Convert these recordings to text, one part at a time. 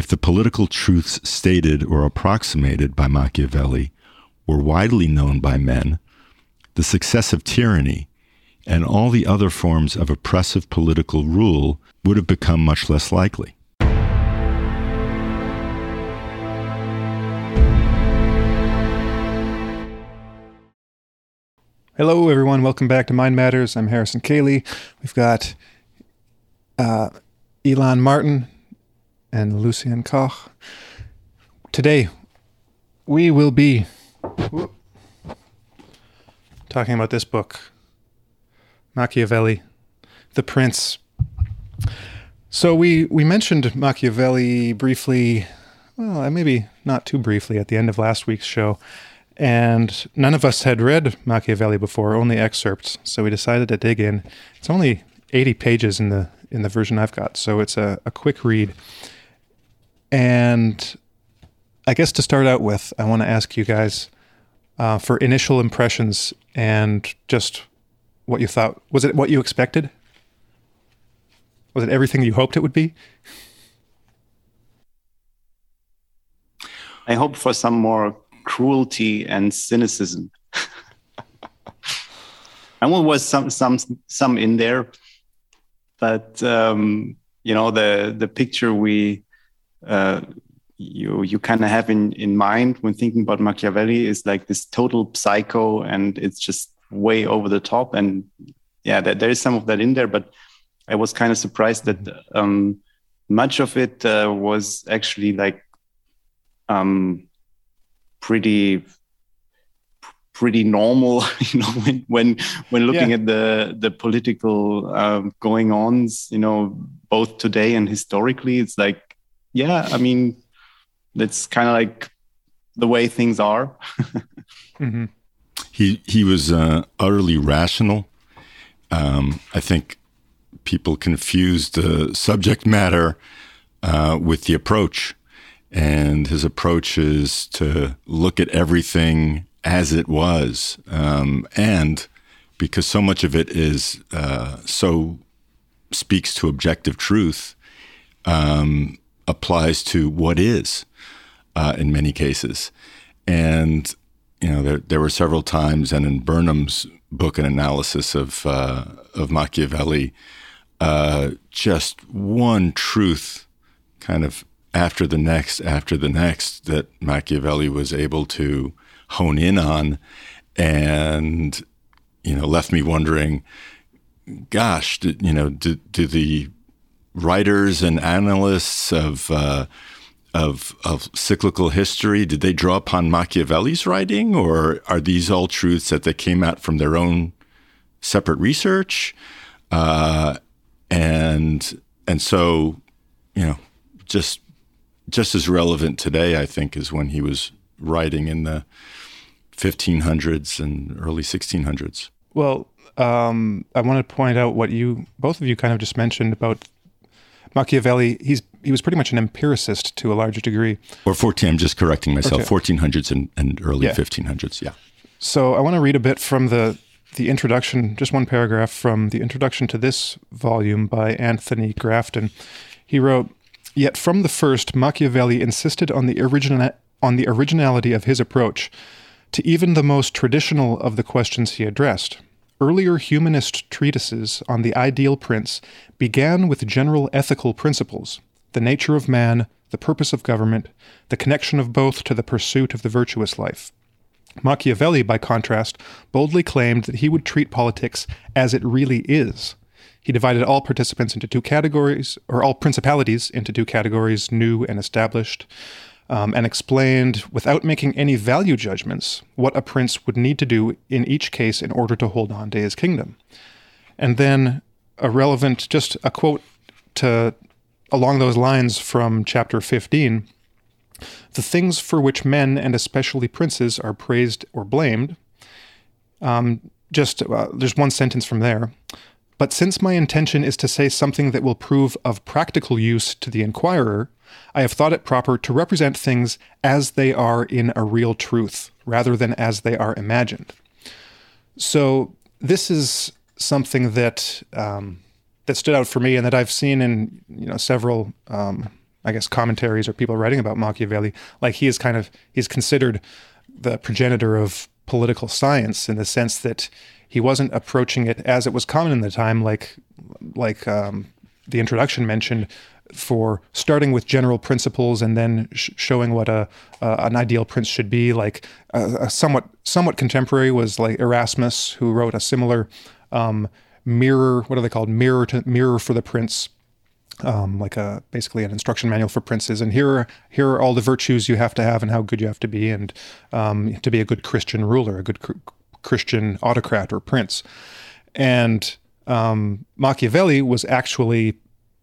If the political truths stated or approximated by Machiavelli were widely known by men, the success of tyranny and all the other forms of oppressive political rule would have become much less likely. Hello, everyone. Welcome back to Mind Matters. I'm Harrison Koehli. We've got uh, Elan Martin and Lucien Koch. Today, we will be talking about this book, Machiavelli, The Prince. So we we mentioned Machiavelli briefly, well, maybe not too briefly at the end of last week's show. And none of us had read Machiavelli before, only excerpts. So we decided to dig in. It's only 80 pages in the in the version I've got, so it's a, a quick read. And I guess to start out with, I want to ask you guys uh, for initial impressions and just what you thought. Was it what you expected? Was it everything you hoped it would be? I hope for some more cruelty and cynicism. and there was some some some in there, but um, you know the the picture we uh, you you kind of have in in mind when thinking about Machiavelli is like this total psycho, and it's just way over the top. And yeah, there, there is some of that in there, but I was kind of surprised that um, much of it uh, was actually like um, pretty pretty normal you know when when when looking yeah. at the the political um, going ons you know both today and historically it's like yeah i mean that's kind of like the way things are mm-hmm. he he was uh, utterly rational um, i think people confuse the subject matter uh, with the approach and his approach is to look at everything as it was. Um, and because so much of it is uh, so speaks to objective truth, um, applies to what is uh, in many cases. And, you know, there, there were several times, and in Burnham's book, an analysis of, uh, of Machiavelli, uh, just one truth kind of after the next after the next that Machiavelli was able to hone in on and you know left me wondering gosh did, you know do, do the writers and analysts of uh, of of cyclical history did they draw upon Machiavelli's writing or are these all truths that they came out from their own separate research uh, and and so you know just just as relevant today, I think, as when he was writing in the 1500s and early 1600s. Well, um, I want to point out what you both of you kind of just mentioned about Machiavelli. He's he was pretty much an empiricist to a large degree. Or 14. I'm just correcting myself. Okay. 1400s and, and early yeah. 1500s. Yeah. So I want to read a bit from the the introduction, just one paragraph from the introduction to this volume by Anthony Grafton. He wrote. Yet from the first, Machiavelli insisted on the, origina- on the originality of his approach to even the most traditional of the questions he addressed. Earlier humanist treatises on the ideal prince began with general ethical principles the nature of man, the purpose of government, the connection of both to the pursuit of the virtuous life. Machiavelli, by contrast, boldly claimed that he would treat politics as it really is he divided all participants into two categories, or all principalities into two categories, new and established, um, and explained, without making any value judgments, what a prince would need to do in each case in order to hold on to his kingdom. And then a relevant, just a quote to along those lines from chapter 15 the things for which men and especially princes are praised or blamed. Um, just uh, there's one sentence from there. But since my intention is to say something that will prove of practical use to the inquirer, I have thought it proper to represent things as they are in a real truth, rather than as they are imagined. So this is something that um, that stood out for me, and that I've seen in you know several um, I guess commentaries or people writing about Machiavelli, like he is kind of he's considered the progenitor of political science in the sense that he wasn't approaching it as it was common in the time, like like um, the introduction mentioned, for starting with general principles and then sh- showing what a uh, an ideal prince should be. Like a, somewhat somewhat contemporary was like Erasmus, who wrote a similar um, mirror. What are they called? Mirror to mirror for the prince. Um, like a basically an instruction manual for princes, and here here are all the virtues you have to have and how good you have to be, and um, to be a good Christian ruler, a good cr- Christian autocrat or prince. And um, Machiavelli was actually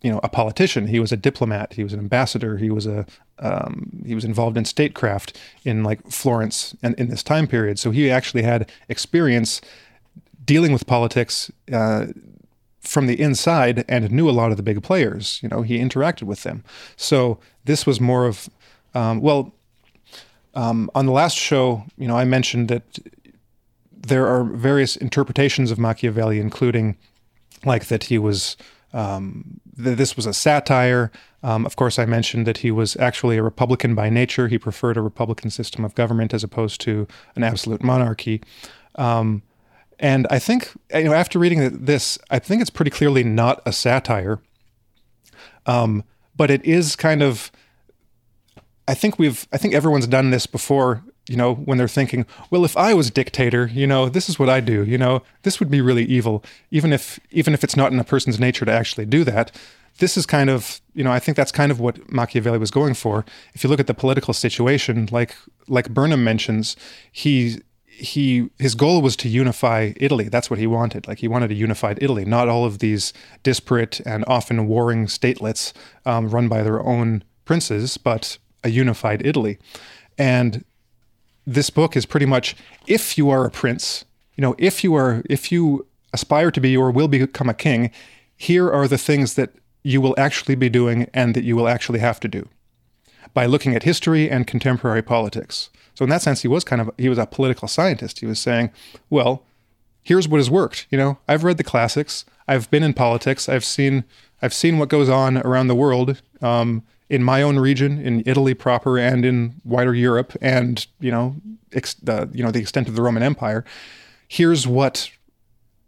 you know a politician. He was a diplomat. He was an ambassador. He was a um, he was involved in statecraft in like Florence and in this time period. So he actually had experience dealing with politics uh, from the inside and knew a lot of the big players. You know he interacted with them. So this was more of um, well um, on the last show you know I mentioned that there are various interpretations of Machiavelli including like that he was um, th- this was a satire. Um, of course, I mentioned that he was actually a Republican by nature. He preferred a Republican system of government as opposed to an absolute monarchy. Um, and I think, you know, after reading this, I think it's pretty clearly not a satire. Um, but it is kind of. I think we've. I think everyone's done this before you know, when they're thinking, well, if I was a dictator, you know, this is what I do, you know, this would be really evil, even if even if it's not in a person's nature to actually do that. This is kind of, you know, I think that's kind of what Machiavelli was going for. If you look at the political situation, like like Burnham mentions, he he his goal was to unify Italy. That's what he wanted. Like he wanted a unified Italy, not all of these disparate and often warring statelets um, run by their own princes, but a unified Italy. And this book is pretty much if you are a prince, you know, if you are if you aspire to be or will become a king, here are the things that you will actually be doing and that you will actually have to do by looking at history and contemporary politics. So in that sense he was kind of he was a political scientist. He was saying, well, here's what has worked, you know, I've read the classics, I've been in politics, I've seen I've seen what goes on around the world. Um, in my own region, in Italy proper, and in wider Europe, and you know, ex- the you know the extent of the Roman Empire. Here's what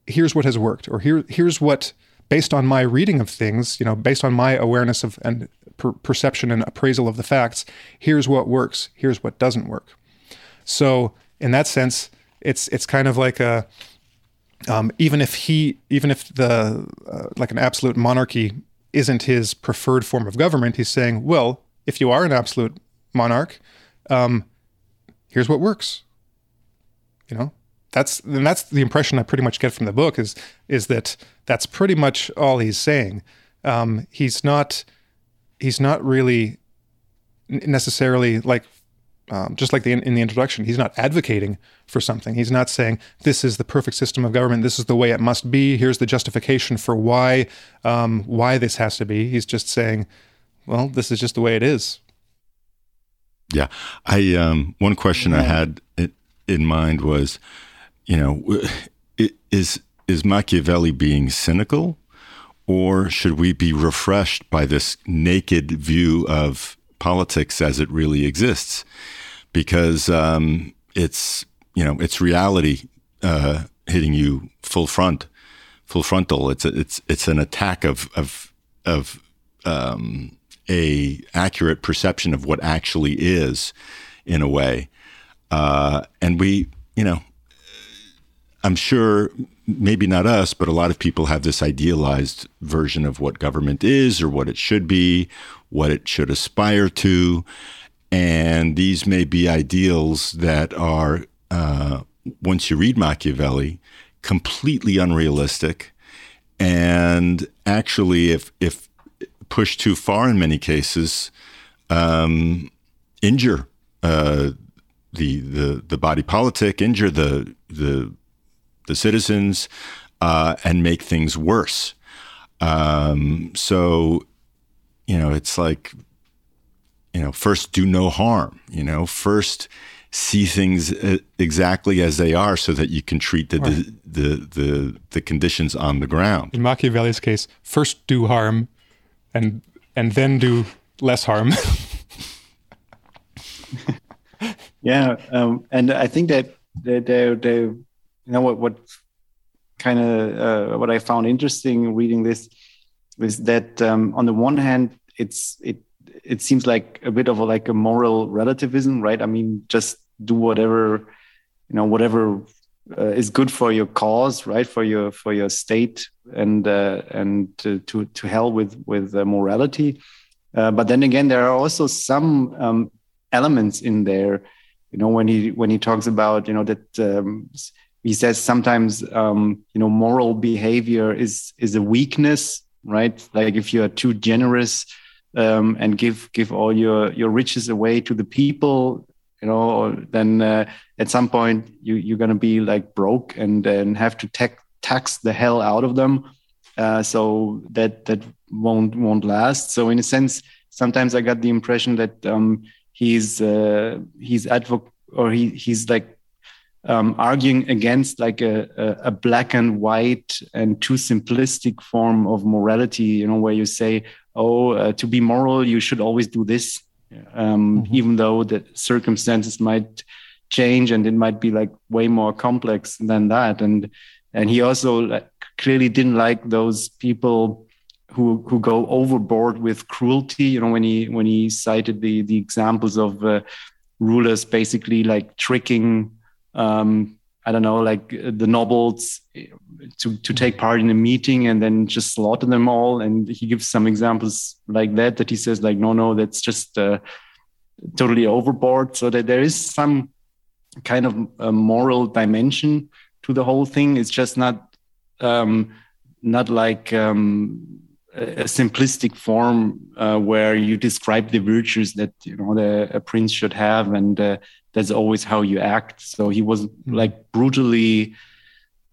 here's what has worked, or here here's what based on my reading of things, you know, based on my awareness of and per- perception and appraisal of the facts, here's what works, here's what doesn't work. So in that sense, it's it's kind of like a um, even if he even if the uh, like an absolute monarchy isn't his preferred form of government. He's saying, well, if you are an absolute monarch, um, here's what works. You know, that's and that's the impression I pretty much get from the book is is that that's pretty much all he's saying. Um, he's not he's not really necessarily like um, just like the, in the introduction, he's not advocating for something. He's not saying this is the perfect system of government. This is the way it must be. Here's the justification for why um, why this has to be. He's just saying, well, this is just the way it is. Yeah, I um, one question yeah. I had in mind was, you know, is is Machiavelli being cynical, or should we be refreshed by this naked view of politics as it really exists? Because um, it's you know it's reality uh, hitting you full front, full frontal. It's a, it's it's an attack of of of um, a accurate perception of what actually is, in a way, uh, and we you know. I'm sure maybe not us, but a lot of people have this idealized version of what government is or what it should be, what it should aspire to. And these may be ideals that are, uh, once you read Machiavelli, completely unrealistic. And actually, if, if pushed too far in many cases, um, injure uh, the, the, the body politic, injure the, the, the citizens, uh, and make things worse. Um, so, you know, it's like you know, first do no harm, you know, first see things uh, exactly as they are so that you can treat the, right. the, the, the, the, conditions on the ground. In Machiavelli's case, first do harm and, and then do less harm. yeah, um, and I think that they, they, they, you know, what, what kind of uh, what I found interesting reading this is that um, on the one hand, it's it it seems like a bit of a, like a moral relativism, right? I mean, just do whatever you know, whatever uh, is good for your cause, right? For your for your state, and uh, and to, to to hell with with uh, morality. Uh, but then again, there are also some um, elements in there. You know, when he when he talks about you know that um, he says sometimes um, you know moral behavior is is a weakness, right? Like if you are too generous um, and give give all your your riches away to the people, you know, then uh, at some point you you're gonna be like broke and then have to tax tax the hell out of them. Uh, so that that won't won't last. So in a sense, sometimes I got the impression that um, he's uh, he's advocate or he he's like um, arguing against like a, a, a, black and white and too simplistic form of morality. You know, where you say, "Oh, uh, to be moral, you should always do this," um, mm-hmm. even though the circumstances might change and it might be like way more complex than that. And and he also like, clearly didn't like those people who who go overboard with cruelty. You know, when he when he cited the the examples of uh, rulers basically like tricking. Um, I don't know, like uh, the nobles to to take part in a meeting and then just slaughter them all. And he gives some examples like that. That he says like, no, no, that's just uh, totally overboard. So that there is some kind of a moral dimension to the whole thing. It's just not um, not like um, a simplistic form uh, where you describe the virtues that you know the, a prince should have, and uh, that's always how you act. So he was hmm. like brutally,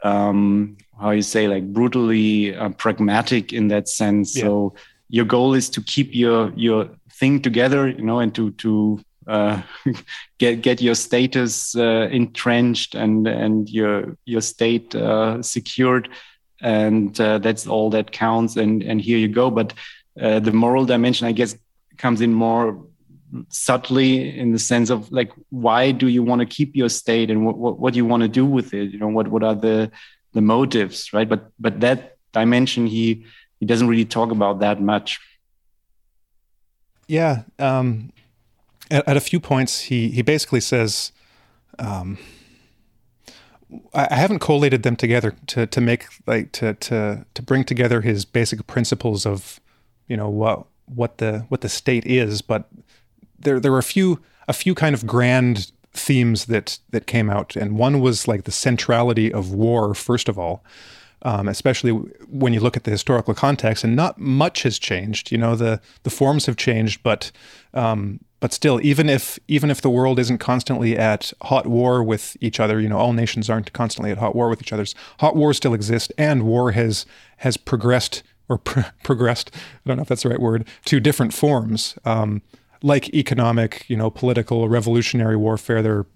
um, how you say, like brutally uh, pragmatic in that sense. Yeah. So your goal is to keep your your thing together, you know, and to to uh, get get your status uh, entrenched and and your your state uh, secured and uh, that's all that counts and and here you go. But uh, the moral dimension i guess comes in more subtly in the sense of like why do you want to keep your state and what, what, what do you want to do with it? You know what what are the the motives right? But but that dimension he he doesn't really talk about that much. Yeah um at, at a few points he he basically says um I haven't collated them together to to make like to to to bring together his basic principles of you know what what the what the state is, but there there were a few a few kind of grand themes that that came out, and one was like the centrality of war first of all, um, especially when you look at the historical context, and not much has changed. You know the the forms have changed, but um, but still, even if even if the world isn't constantly at hot war with each other, you know, all nations aren't constantly at hot war with each other. Hot wars still exist, and war has has progressed or progressed. I don't know if that's the right word to different forms, um, like economic, you know, political, revolutionary warfare. There,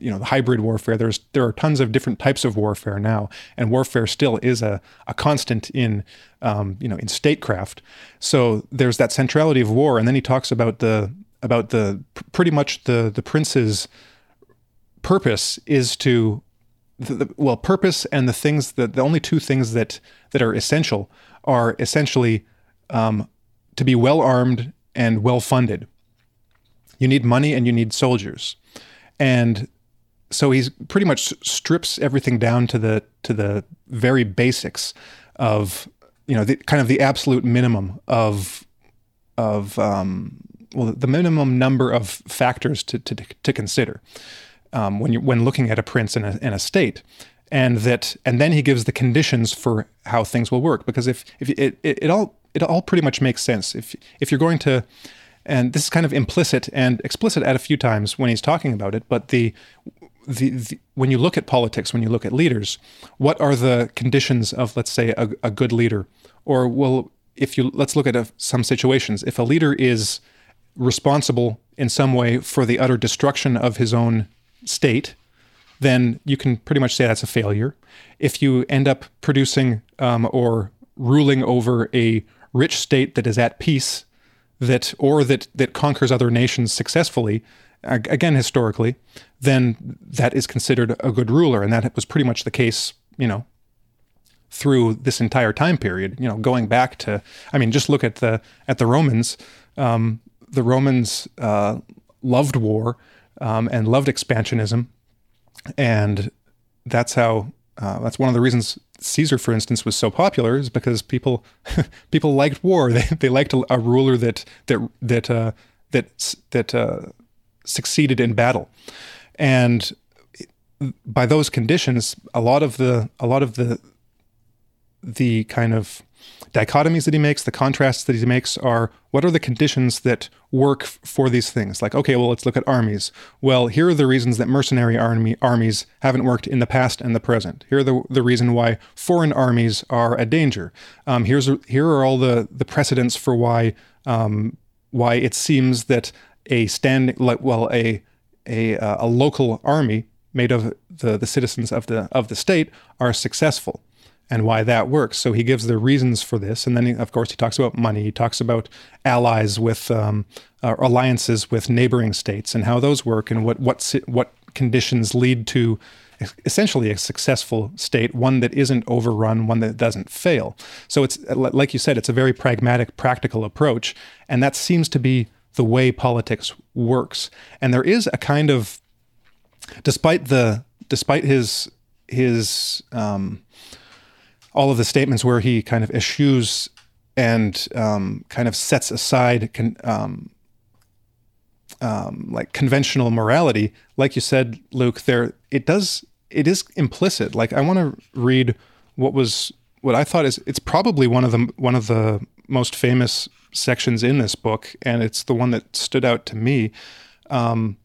you know, the hybrid warfare. There's there are tons of different types of warfare now, and warfare still is a a constant in um, you know in statecraft. So there's that centrality of war, and then he talks about the about the pretty much the the prince's purpose is to the, the, well purpose and the things that the only two things that that are essential are essentially um, to be well armed and well funded. You need money and you need soldiers, and so he's pretty much strips everything down to the to the very basics of you know the kind of the absolute minimum of of um, well the minimum number of factors to to, to consider um, when you when looking at a prince in a, in a state and that and then he gives the conditions for how things will work because if if it, it, it all it all pretty much makes sense if if you're going to and this is kind of implicit and explicit at a few times when he's talking about it but the the, the, when you look at politics, when you look at leaders, what are the conditions of, let's say, a, a good leader? Or, well, if you let's look at a, some situations. If a leader is responsible in some way for the utter destruction of his own state, then you can pretty much say that's a failure. If you end up producing um, or ruling over a rich state that is at peace, that or that that conquers other nations successfully again historically then that is considered a good ruler and that was pretty much the case you know through this entire time period you know going back to i mean just look at the at the romans um, the romans uh, loved war um, and loved expansionism and that's how uh, that's one of the reasons Caesar, for instance, was so popular is because people people liked war. They they liked a, a ruler that that that uh, that that uh, succeeded in battle, and by those conditions, a lot of the a lot of the the kind of dichotomies that he makes, the contrasts that he makes are what are the conditions that work for these things? Like, okay, well, let's look at armies. Well, here are the reasons that mercenary army armies haven't worked in the past and the present. Here are the, the reason why foreign armies are a danger. Um, here's here are all the the precedents for why um, why it seems that a standing like well a a uh, a local army made of the the citizens of the of the state are successful and why that works. So he gives the reasons for this, and then he, of course he talks about money. He talks about allies with um, uh, alliances with neighboring states and how those work, and what what what conditions lead to essentially a successful state, one that isn't overrun, one that doesn't fail. So it's like you said, it's a very pragmatic, practical approach, and that seems to be the way politics works. And there is a kind of, despite the despite his his um, all of the statements where he kind of eschews and um, kind of sets aside con- um, um, like conventional morality, like you said, Luke, there it does it is implicit. Like I want to read what was what I thought is it's probably one of the one of the most famous sections in this book, and it's the one that stood out to me. Um,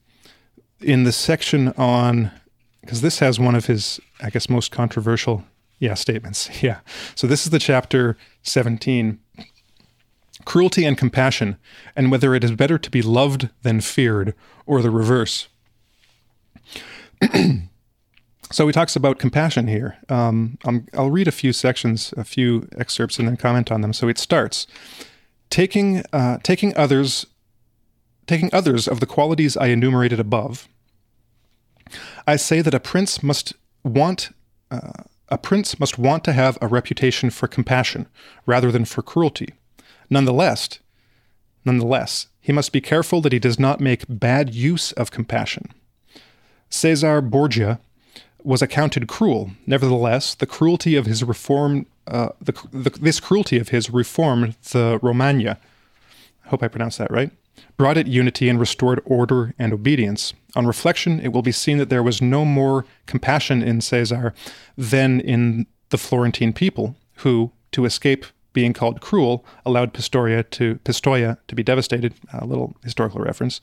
in the section on because this has one of his, I guess, most controversial yeah, statements. Yeah. So this is the chapter 17 cruelty and compassion, and whether it is better to be loved than feared, or the reverse. so he talks about compassion here. Um, I'll read a few sections, a few excerpts, and then comment on them. So it starts taking uh, taking others, taking others of the qualities I enumerated above. I say that a prince must want. Uh, a prince must want to have a reputation for compassion rather than for cruelty. Nonetheless, nonetheless, he must be careful that he does not make bad use of compassion. Caesar Borgia was accounted cruel. Nevertheless, the cruelty of his reform, uh, the, the, this cruelty of his reformed the Romagna. I hope I pronounced that right brought it unity and restored order and obedience. On reflection, it will be seen that there was no more compassion in Caesar than in the Florentine people, who, to escape being called cruel, allowed Pistoia to Pistoia to be devastated. A little historical reference.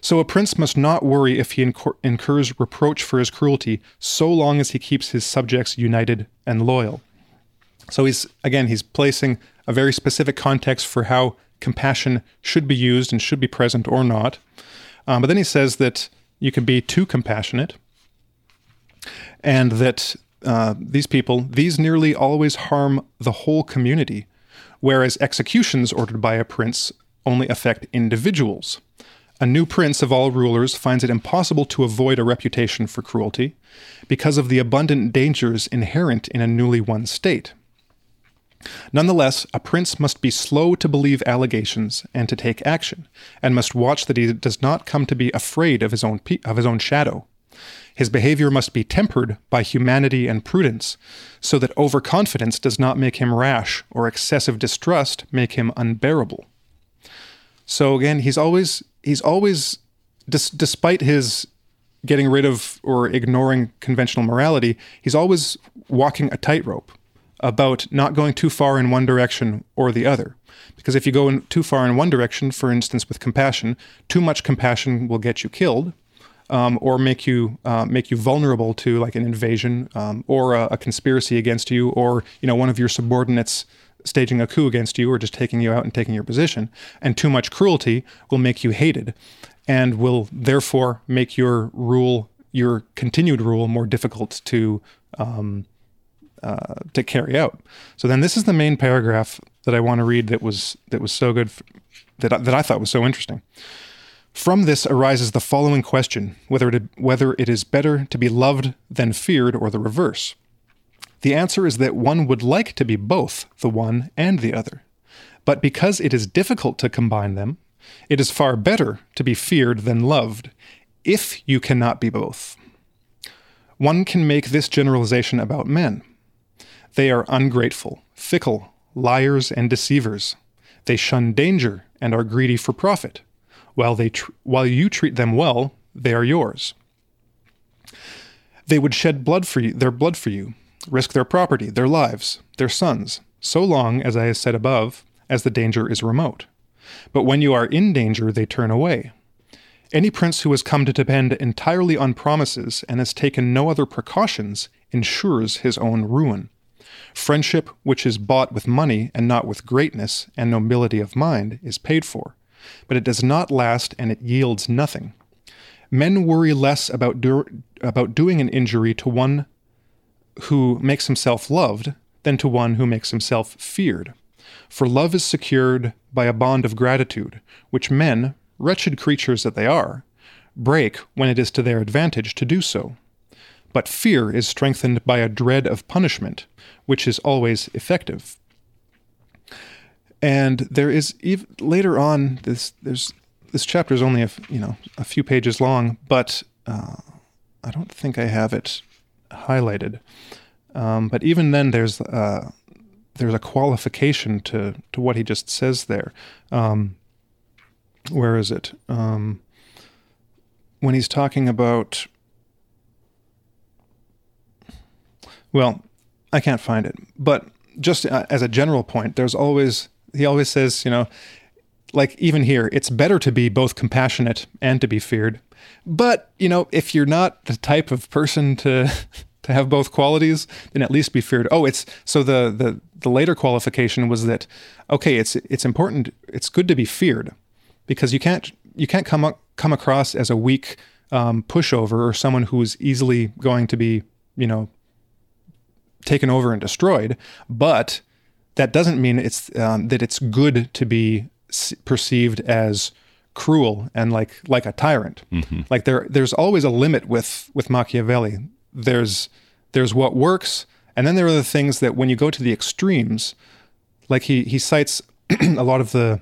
So a prince must not worry if he incur- incurs reproach for his cruelty, so long as he keeps his subjects united and loyal. So he's again he's placing a very specific context for how compassion should be used and should be present or not. Um, but then he says that you can be too compassionate, and that uh, these people, these nearly always harm the whole community, whereas executions ordered by a prince only affect individuals. A new prince of all rulers finds it impossible to avoid a reputation for cruelty because of the abundant dangers inherent in a newly won state. Nonetheless, a prince must be slow to believe allegations and to take action, and must watch that he does not come to be afraid of his own pe- of his own shadow. His behavior must be tempered by humanity and prudence, so that overconfidence does not make him rash, or excessive distrust make him unbearable. So again, he's always he's always dis- despite his getting rid of or ignoring conventional morality, he's always walking a tightrope about not going too far in one direction or the other. Because if you go in too far in one direction, for instance, with compassion, too much compassion will get you killed, um, or make you uh, make you vulnerable to like an invasion um, or a, a, conspiracy against you, or you know one of your subordinates staging a coup against you, or just taking you out and taking your position. And too much cruelty will make you hated, and will therefore make your rule, your continued rule, more difficult to um, uh, to carry out. So then this is the main paragraph that I want to read that was that was so good that I, that I thought was so interesting. From this arises the following question: whether it, whether it is better to be loved than feared, or the reverse. The answer is that one would like to be both the one and the other. But because it is difficult to combine them, it is far better to be feared than loved, if you cannot be both. One can make this generalization about men. They are ungrateful, fickle, liars, and deceivers. They shun danger and are greedy for profit. While, they tr- while you treat them well, they are yours. They would shed blood for you, their blood for you, risk their property, their lives, their sons, so long, as I have said above, as the danger is remote. But when you are in danger, they turn away. Any prince who has come to depend entirely on promises and has taken no other precautions ensures his own ruin. Friendship, which is bought with money and not with greatness and nobility of mind, is paid for, but it does not last and it yields nothing. Men worry less about, do- about doing an injury to one who makes himself loved than to one who makes himself feared. For love is secured by a bond of gratitude, which men, wretched creatures that they are, break when it is to their advantage to do so. But fear is strengthened by a dread of punishment, which is always effective. And there is later on this there's this chapter is only a you know a few pages long, but uh, I don't think I have it highlighted. Um, but even then, there's uh, there's a qualification to to what he just says there. Um, where is it? Um, when he's talking about, well, I can't find it, but just uh, as a general point, there's always he always says, you know, like even here, it's better to be both compassionate and to be feared. But you know, if you're not the type of person to to have both qualities, then at least be feared. Oh, it's so the the the later qualification was that okay, it's it's important, it's good to be feared because you can't you can't come come across as a weak um, pushover or someone who's easily going to be you know taken over and destroyed. But that doesn't mean it's um, that it's good to be perceived as cruel and like like a tyrant. Mm-hmm. Like there there's always a limit with with Machiavelli. There's there's what works, and then there are the things that when you go to the extremes, like he he cites a lot of the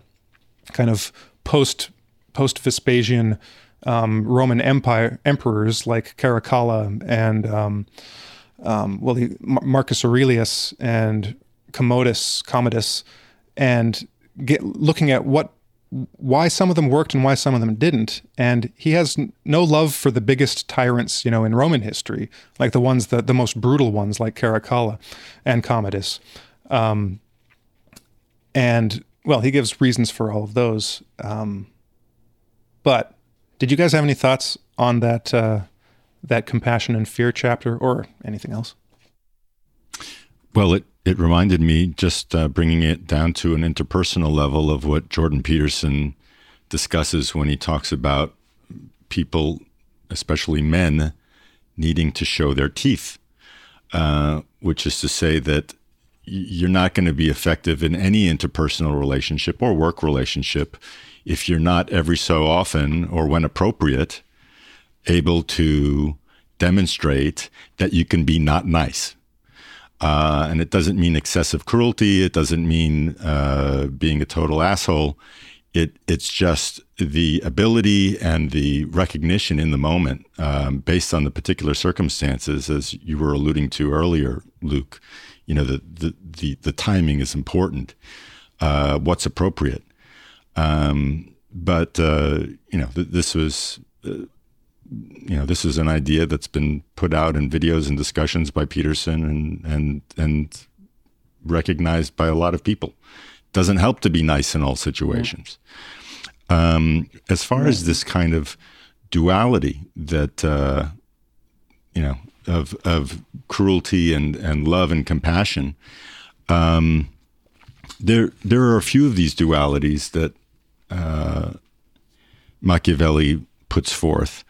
kind of post post Vespasian um, Roman Empire emperors like Caracalla and um, um, well he, Marcus Aurelius and Commodus Commodus and get looking at what why some of them worked and why some of them didn't. And he has no love for the biggest tyrants, you know, in Roman history, like the ones the, the most brutal ones, like Caracalla and Commodus. Um, and well, he gives reasons for all of those. Um, but did you guys have any thoughts on that uh, that compassion and fear chapter, or anything else? Well, it it reminded me just uh, bringing it down to an interpersonal level of what Jordan Peterson discusses when he talks about people, especially men, needing to show their teeth, uh, which is to say that you're not going to be effective in any interpersonal relationship or work relationship if you're not every so often or when appropriate able to demonstrate that you can be not nice. Uh, and it doesn't mean excessive cruelty. It doesn't mean uh, being a total asshole. It it's just the ability and the recognition in the moment, um, based on the particular circumstances, as you were alluding to earlier, Luke you know the the the, the timing is important. Uh, what's appropriate, um, but uh, you know th- this was. You know, this is an idea that's been put out in videos and discussions by Peterson and and and recognized by a lot of people. Doesn't help to be nice in all situations. Um, as far as this kind of duality that uh, you know of of cruelty and and love and compassion. Um, there there are a few of these dualities that uh, Machiavelli puts forth.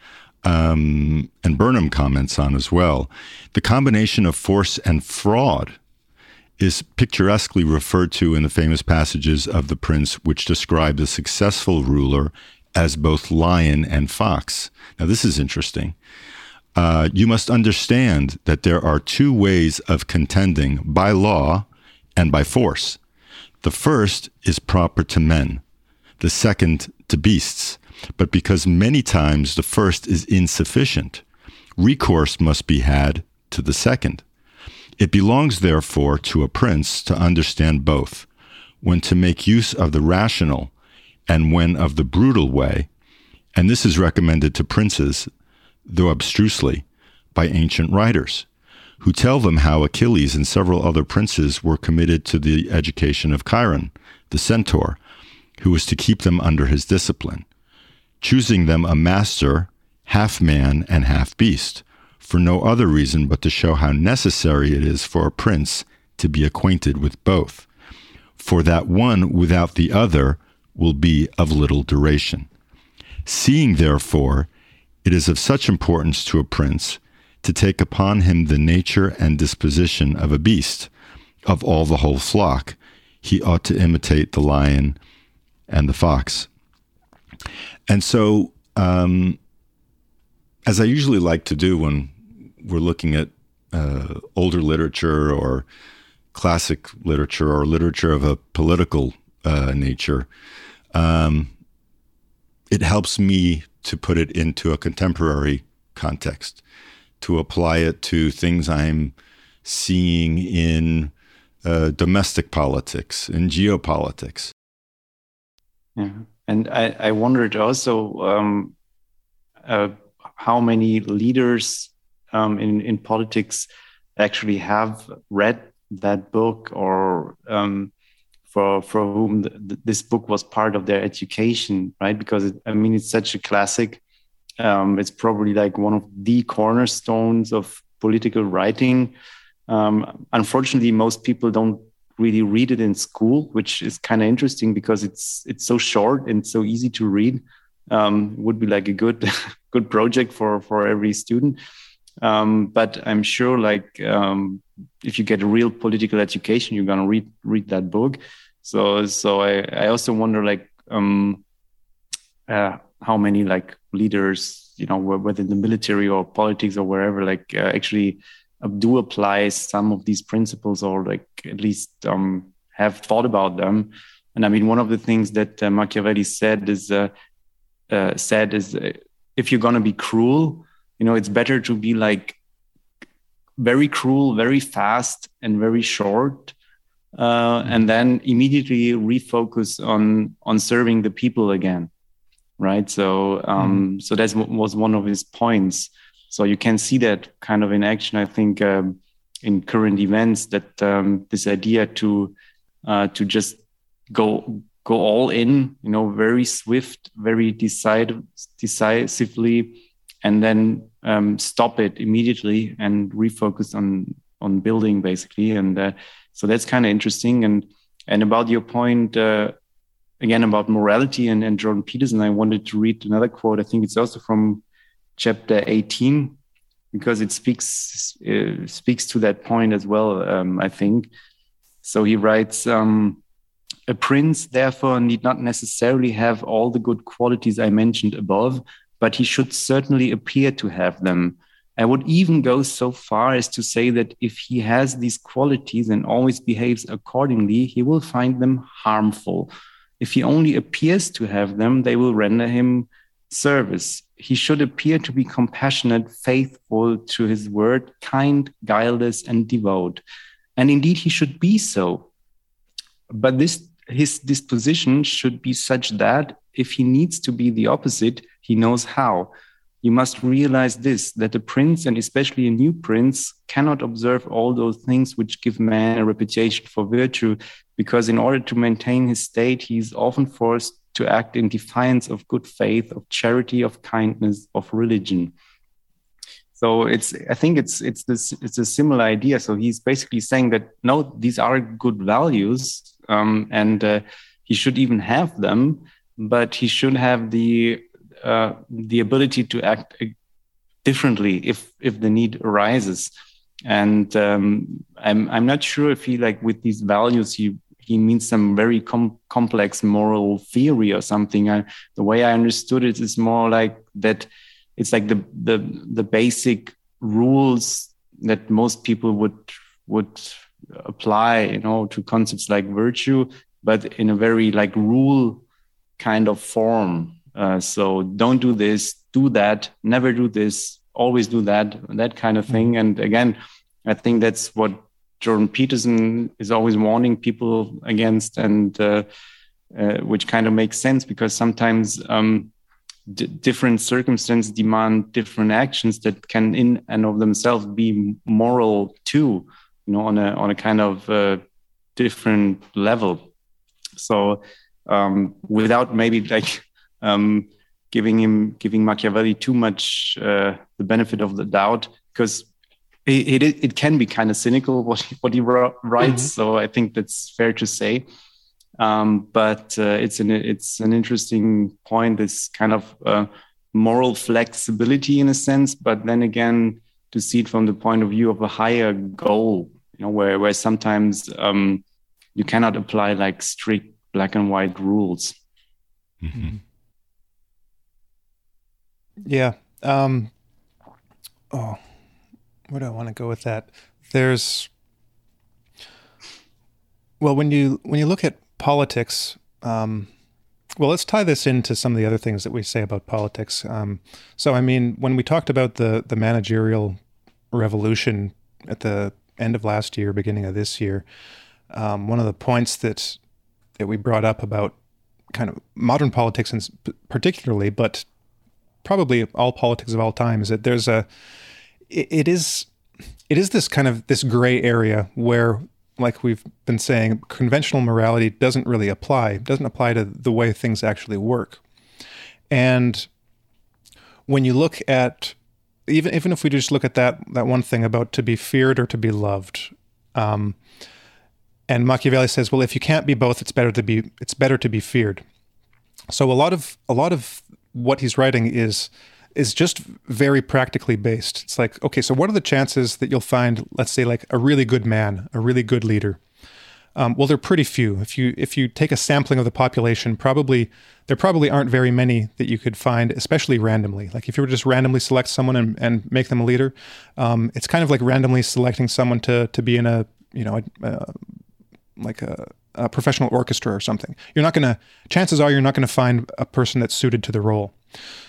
Um, and Burnham comments on as well. The combination of force and fraud is picturesquely referred to in the famous passages of The Prince, which describe the successful ruler as both lion and fox. Now, this is interesting. Uh, you must understand that there are two ways of contending by law and by force. The first is proper to men, the second to beasts. But because many times the first is insufficient, recourse must be had to the second. It belongs, therefore, to a prince to understand both, when to make use of the rational and when of the brutal way, and this is recommended to princes, though abstrusely, by ancient writers, who tell them how Achilles and several other princes were committed to the education of Chiron, the centaur, who was to keep them under his discipline, choosing them a master, half man and half beast, for no other reason but to show how necessary it is for a prince to be acquainted with both, for that one without the other will be of little duration. Seeing, therefore, it is of such importance to a prince to take upon him the nature and disposition of a beast, of all the whole flock, he ought to imitate the lion and the fox. And so, um, as I usually like to do when we're looking at uh, older literature or classic literature or literature of a political uh, nature, um, it helps me to put it into a contemporary context, to apply it to things I'm seeing in uh, domestic politics and geopolitics. Yeah, and I, I wondered also um, uh, how many leaders um, in in politics actually have read that book or um, for for whom the, this book was part of their education, right? Because it, I mean, it's such a classic. Um, it's probably like one of the cornerstones of political writing. Um, unfortunately, most people don't really read it in school, which is kind of interesting because it's it's so short and so easy to read. Um, would be like a good good project for for every student. Um, but I'm sure, like, um, if you get a real political education, you're gonna read read that book. So so I I also wonder like um uh, how many like leaders you know whether in the military or politics or wherever like uh, actually do apply some of these principles or like at least um have thought about them. And I mean one of the things that uh, Machiavelli said is uh, uh, said is if you're gonna be cruel, you know it's better to be like very cruel, very fast, and very short uh, and then immediately refocus on on serving the people again right so um, mm. so that was one of his points so you can see that kind of in action i think um, in current events that um, this idea to uh, to just go go all in you know very swift very decide, decisively and then um, stop it immediately and refocus on on building basically and uh, so that's kind of interesting. And and about your point uh, again about morality and, and Jordan Peterson, I wanted to read another quote. I think it's also from chapter 18 because it speaks uh, speaks to that point as well. Um, I think so. He writes. Um, a prince, therefore, need not necessarily have all the good qualities I mentioned above, but he should certainly appear to have them. I would even go so far as to say that if he has these qualities and always behaves accordingly, he will find them harmful. If he only appears to have them, they will render him service. He should appear to be compassionate, faithful to his word, kind, guileless, and devout. And indeed, he should be so. But this his disposition should be such that if he needs to be the opposite, he knows how you must realize this that a prince, and especially a new prince, cannot observe all those things which give man a reputation for virtue, because in order to maintain his state, he is often forced to act in defiance of good faith, of charity, of kindness, of religion. So it's I think it's it's this it's a similar idea. So he's basically saying that no, these are good values, um, and uh, he should even have them, but he should have the uh, the ability to act differently if if the need arises. and um, I'm I'm not sure if he like with these values he he means some very com- complex moral theory or something. I, the way I understood it is more like that. It's like the the the basic rules that most people would would apply, you know, to concepts like virtue, but in a very like rule kind of form. Uh, so don't do this, do that, never do this, always do that, that kind of thing. Mm-hmm. And again, I think that's what Jordan Peterson is always warning people against, and uh, uh, which kind of makes sense because sometimes um, different circumstances demand different actions that can, in and of themselves, be moral too. You know, on a on a kind of uh, different level. So, um, without maybe like um, giving him giving Machiavelli too much uh, the benefit of the doubt, because it, it, it can be kind of cynical what he, what he writes. Mm-hmm. So I think that's fair to say. Um, but uh, it's an it's an interesting point. This kind of uh, moral flexibility in a sense, but then again, to see it from the point of view of a higher goal, you know, where where sometimes um, you cannot apply like strict black and white rules. Mm-hmm. Yeah. Um, oh, where do I want to go with that? There's well, when you when you look at politics, um, well, let's tie this into some of the other things that we say about politics. Um, so, I mean, when we talked about the the managerial revolution at the end of last year, beginning of this year, um, one of the points that that we brought up about kind of modern politics, and particularly, but probably all politics of all time, is that there's a it, it is it is this kind of this gray area where like we've been saying conventional morality doesn't really apply doesn't apply to the way things actually work. And when you look at even even if we just look at that that one thing about to be feared or to be loved um, and Machiavelli says well if you can't be both it's better to be it's better to be feared. So a lot of a lot of what he's writing is is just very practically based. It's like, okay, so what are the chances that you'll find, let's say, like a really good man, a really good leader? Um, well, they're pretty few. If you if you take a sampling of the population, probably there probably aren't very many that you could find, especially randomly. Like if you were just randomly select someone and, and make them a leader, um, it's kind of like randomly selecting someone to to be in a you know a, uh, like a, a professional orchestra or something. You're not to. Chances are you're not to find a person that's suited to the role.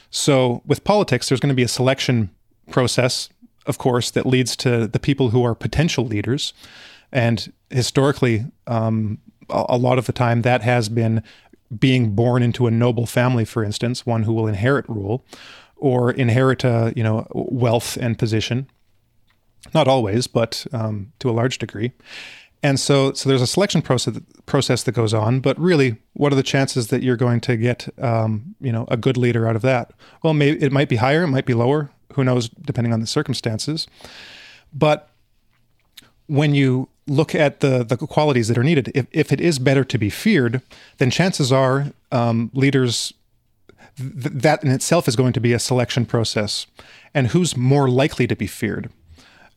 So with politics, there's going to be a selection process, of course, that leads to the people who are potential leaders. And historically, um, a, lot of the time, that has been being born into a noble family, for instance, one who will inherit rule or inherit a, you know wealth and position. Not always, but um, to a large degree. And so, so there's a selection process process that goes on. But really, what are the chances that you're going to get, um, you know, a good leader out of that? Well, maybe it might be higher, it might be lower. Who knows, depending on the circumstances. But when you look at the the qualities that are needed, if if it is better to be feared, then chances are um, leaders th- that in itself is going to be a selection process. And who's more likely to be feared?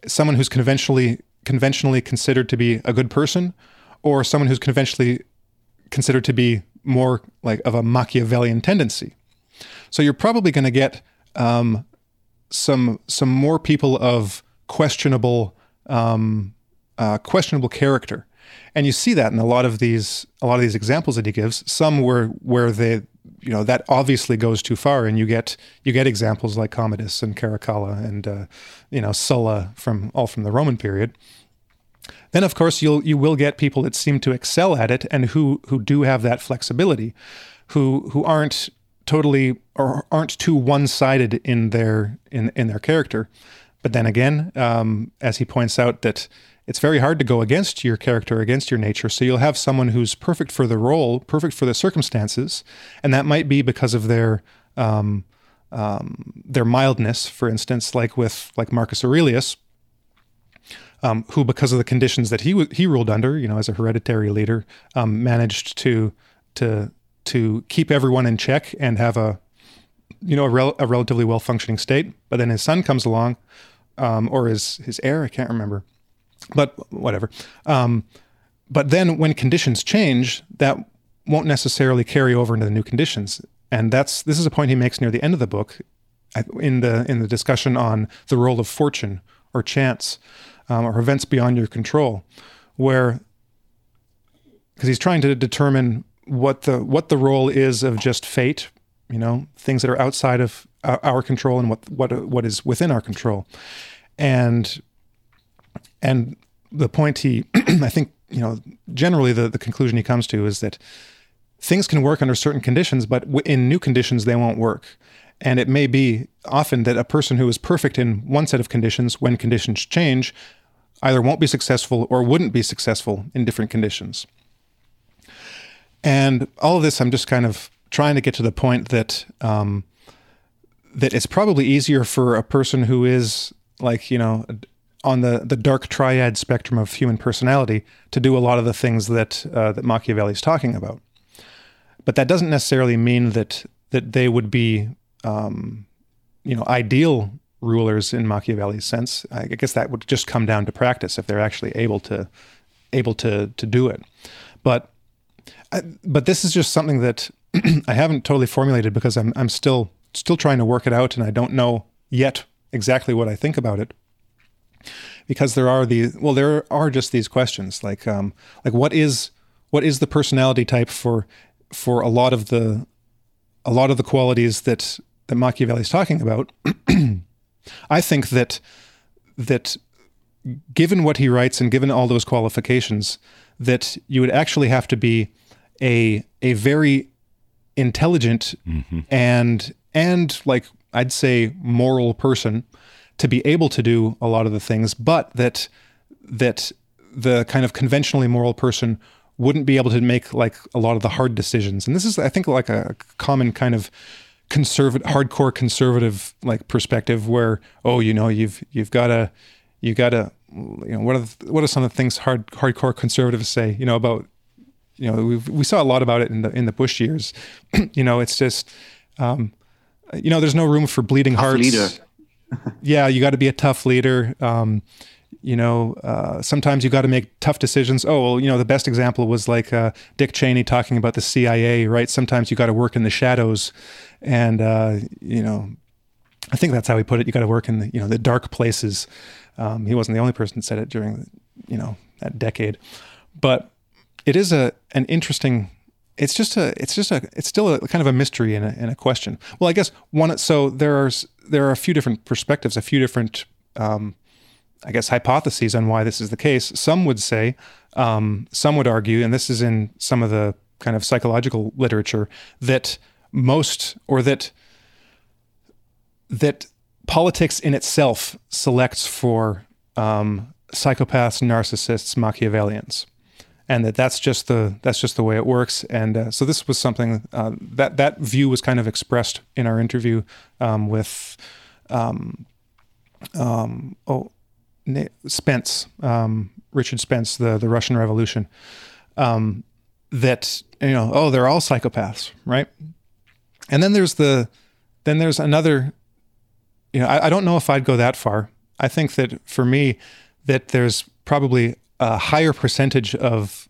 Someone who's conventionally conventionally considered to be a good person or someone who's conventionally considered to be more like of a Machiavellian tendency. So you're probably going to get um, some some more people of questionable um, uh, questionable character, and you see that in a lot of these a lot of these examples that he gives. Some where where they you know that obviously goes too far, and you get you get examples like Commodus and Caracalla and uh, you know Sulla from all from the Roman period. Then, of course, you'll you will get people that seem to excel at it and who who do have that flexibility, who who aren't totally or aren't too one sided in their in in their character. But then again, um, as he points out, that it's very hard to go against your character, against your nature. So you'll have someone who's perfect for the role, perfect for the circumstances, and that might be because of their um, um, their mildness, for instance, like with like Marcus Aurelius um, who, because of the conditions that he w- he ruled under, you know, as a hereditary leader, um, managed to to to keep everyone in check and have a you know a, rel- a relatively well functioning state. But then his son comes along, um, or his his heir. I can't remember, but whatever. Um, but then when conditions change, that won't necessarily carry over into the new conditions, and that's this is a point he makes near the end of the book, in the in the discussion on the role of fortune or chance um, or events beyond your control, where because he's trying to determine what the what the role is of just fate, you know, things that are outside of our control and what what what is within our control, and and the point he I think you know generally the the conclusion he comes to is that things can work under certain conditions, but in new conditions they won't work. And it may be often that a person who is perfect in one set of conditions, when conditions change, either won't be successful or wouldn't be successful in different conditions. And all of this, I'm just kind of trying to get to the point that um, that it's probably easier for a person who is like you know on the the dark triad spectrum of human personality to do a lot of the things that uh, that Machiavelli is talking about. But that doesn't necessarily mean that that they would be um, you know ideal rulers in Machiavelli's sense. I guess that would just come down to practice if they're actually able to able to to do it. But but this is just something that I haven't totally formulated because I'm I'm still still trying to work it out and I don't know yet exactly what I think about it. Because there are these well there are just these questions like um like what is what is the personality type for for a lot of the a lot of the qualities that that Machiavelli is talking about. I think that that given what he writes and given all those qualifications, that you would actually have to be a a very intelligent mm-hmm. and and like I'd say moral person to be able to do a lot of the things, but that that the kind of conventionally moral person wouldn't be able to make like a lot of the hard decisions. And this is, I think, like a common kind of conservative, hardcore conservative like perspective where, oh, you know, you've you've got to you got to you know what are the, what are some of the things hard hardcore conservatives say you know about you know we we saw a lot about it in the in the Bush years. you know, it's just um, you know, there's no room for bleeding hearts. Leader. Yeah, you got to be a tough leader. Um, you know, uh, sometimes you got to make tough decisions. Oh, well, you know, the best example was like uh, Dick Cheney talking about the CIA, right? Sometimes you got to work in the shadows, and uh, you know, I think that's how he put it. You got to work in the you know the dark places. Um, he wasn't the only person that said it during you know that decade, but it is a an interesting it's just a it's just a it's still a kind of a mystery and a, and a question. Well i guess one so there are there are a few different perspectives a few different um, i guess hypotheses on why this is the case. Some would say um, some would argue and this is in some of the kind of psychological literature that most or that that politics in itself selects for um, psychopaths narcissists machiavellians and that that's just the that's just the way it works. And uh, so this was something uh, that that view was kind of expressed in our interview um, with um, um, oh Spence um, Richard Spence the the Russian Revolution um, that you know oh they're all psychopaths right and then there's the then there's another you know I, I don't know if I'd go that far I think that for me that there's probably a higher percentage of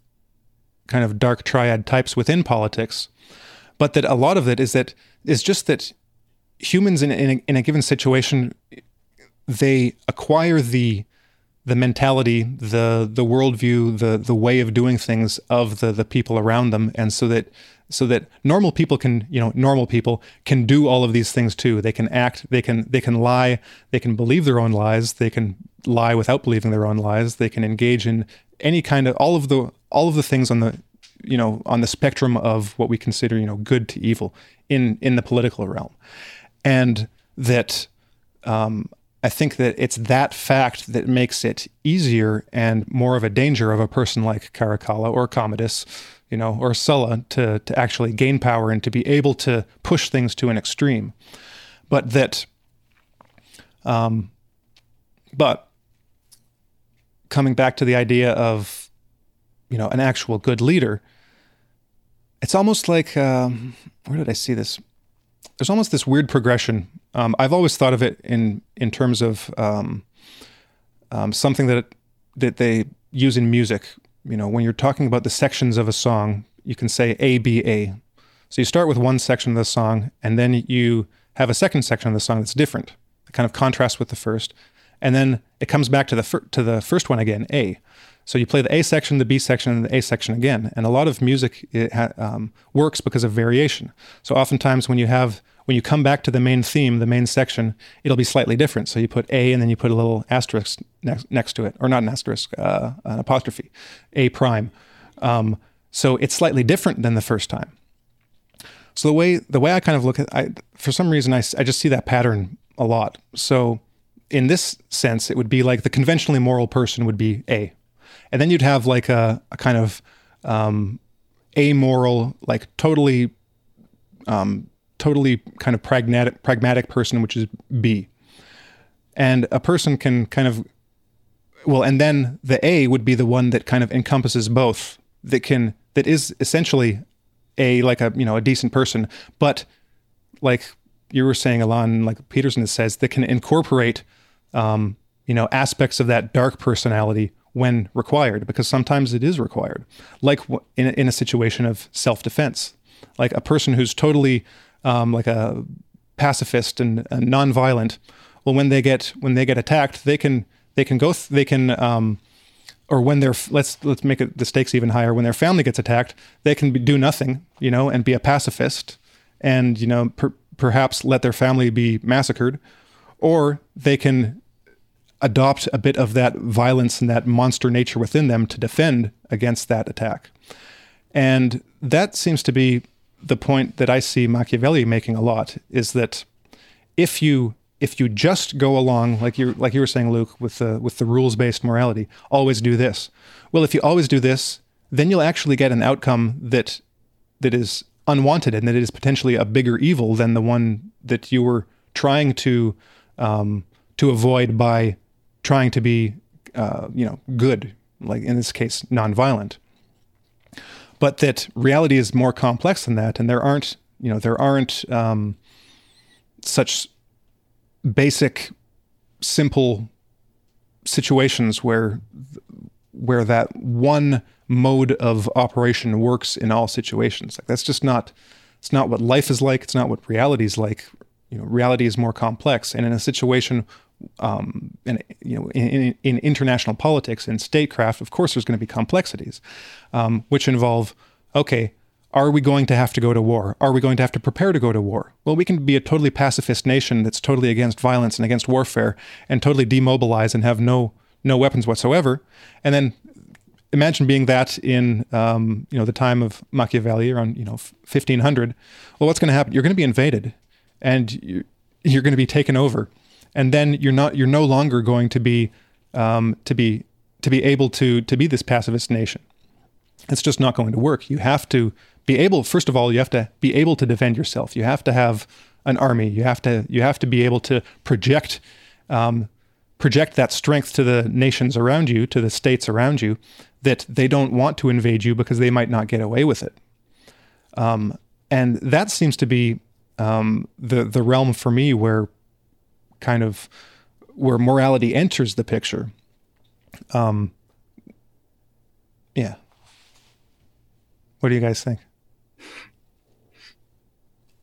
kind of dark triad types within politics, but that a lot of it is that is just that humans in in a, in a given situation they acquire the the mentality, the the worldview, the the way of doing things of the the people around them, and so that so that normal people can you know normal people can do all of these things too. They can act, they can they can lie, they can believe their own lies, they can lie without believing their own lies. They can engage in any kind of all of the all of the things on the you know on the spectrum of what we consider you know good to evil in in the political realm, and that um, I think that it's that fact that makes it easier and more of a danger of a person like Caracalla or Commodus, you know, or Sulla to to actually gain power and to be able to push things to an extreme, but that. Um, but coming back to the idea of, you know, an actual good leader, it's almost like um, where did I see this? There's almost this weird progression. Um, I've always thought of it in in terms of um, um, something that that they use in music. You know, when you're talking about the sections of a song, you can say A B A. So you start with one section of the song, and then you have a second section of the song that's different, that kind of contrasts with the first, and then it comes back to the fir- to the first one again, A. So you play the A section, the B section, and the A section again. And a lot of music ha- um, works because of variation. So oftentimes when you have when you come back to the main theme, the main section, it'll be slightly different. So you put A and then you put a little asterisk next, next to it, or not an asterisk, uh, an apostrophe, A prime. Um, so it's slightly different than the first time. So the way the way I kind of look at, I for some reason I, I just see that pattern a lot. So in this sense, it would be like the conventionally moral person would be A, and then you'd have like a, a kind of um, amoral, like totally um, totally kind of pragmatic pragmatic person, which is B. And a person can kind of well, and then the A would be the one that kind of encompasses both. That can that is essentially a like a you know a decent person, but like you were saying, Elan, like Peterson says, that can incorporate um, you know aspects of that dark personality when required, because sometimes it is required. Like in in a situation of self defense, like a person who's totally um, like a pacifist and, and nonviolent, well, when they get when they get attacked, they can they can go th- they can um, or when they're let's let's make it, the stakes even higher. When their family gets attacked, they can be, do nothing, you know, and be a pacifist, and you know per, perhaps let their family be massacred, or they can adopt a bit of that violence and that monster nature within them to defend against that attack. And that seems to be the point that I see Machiavelli making a lot is that if you if you just go along like you like you were saying, Luke, with the with the rules based morality, always do this. Well, if you always do this, then you'll actually get an outcome that that is unwanted and that it is potentially a bigger evil than the one that you were trying to um, to avoid by trying to be uh, you know good, like in this case, nonviolent but that reality is more complex than that, and there aren't you know there aren't um, such basic, simple situations where where that one mode of operation works in all situations. Like that's just not it's not what life is like. It's not what reality is like. You know, reality is more complex, and in a situation um, in, you know, in, in, international politics and statecraft, of course, there's going to be complexities, um, which involve, okay, are we going to have to go to war? Are we going to have to prepare to go to war? Well, we can be a totally pacifist nation that's totally against violence and against warfare and totally demobilize and have no no weapons whatsoever. And then imagine being that in um, you know the time of Machiavelli around you know 1500. Well, what's going to happen? You're going to be invaded, and you, you're going to be taken over and then you're not you're no longer going to be um, to be to be able to to be this pacifist nation. It's just not going to work. You have to be able. First of all, you have to be able to defend yourself. You have to have an army. You have to you have to be able to project um, project that strength to the nations around you, to the states around you, that they don't want to invade you because they might not get away with it. Um, and that seems to be um, the the realm for me where kind of where morality enters the picture. Um, yeah. What do you guys think?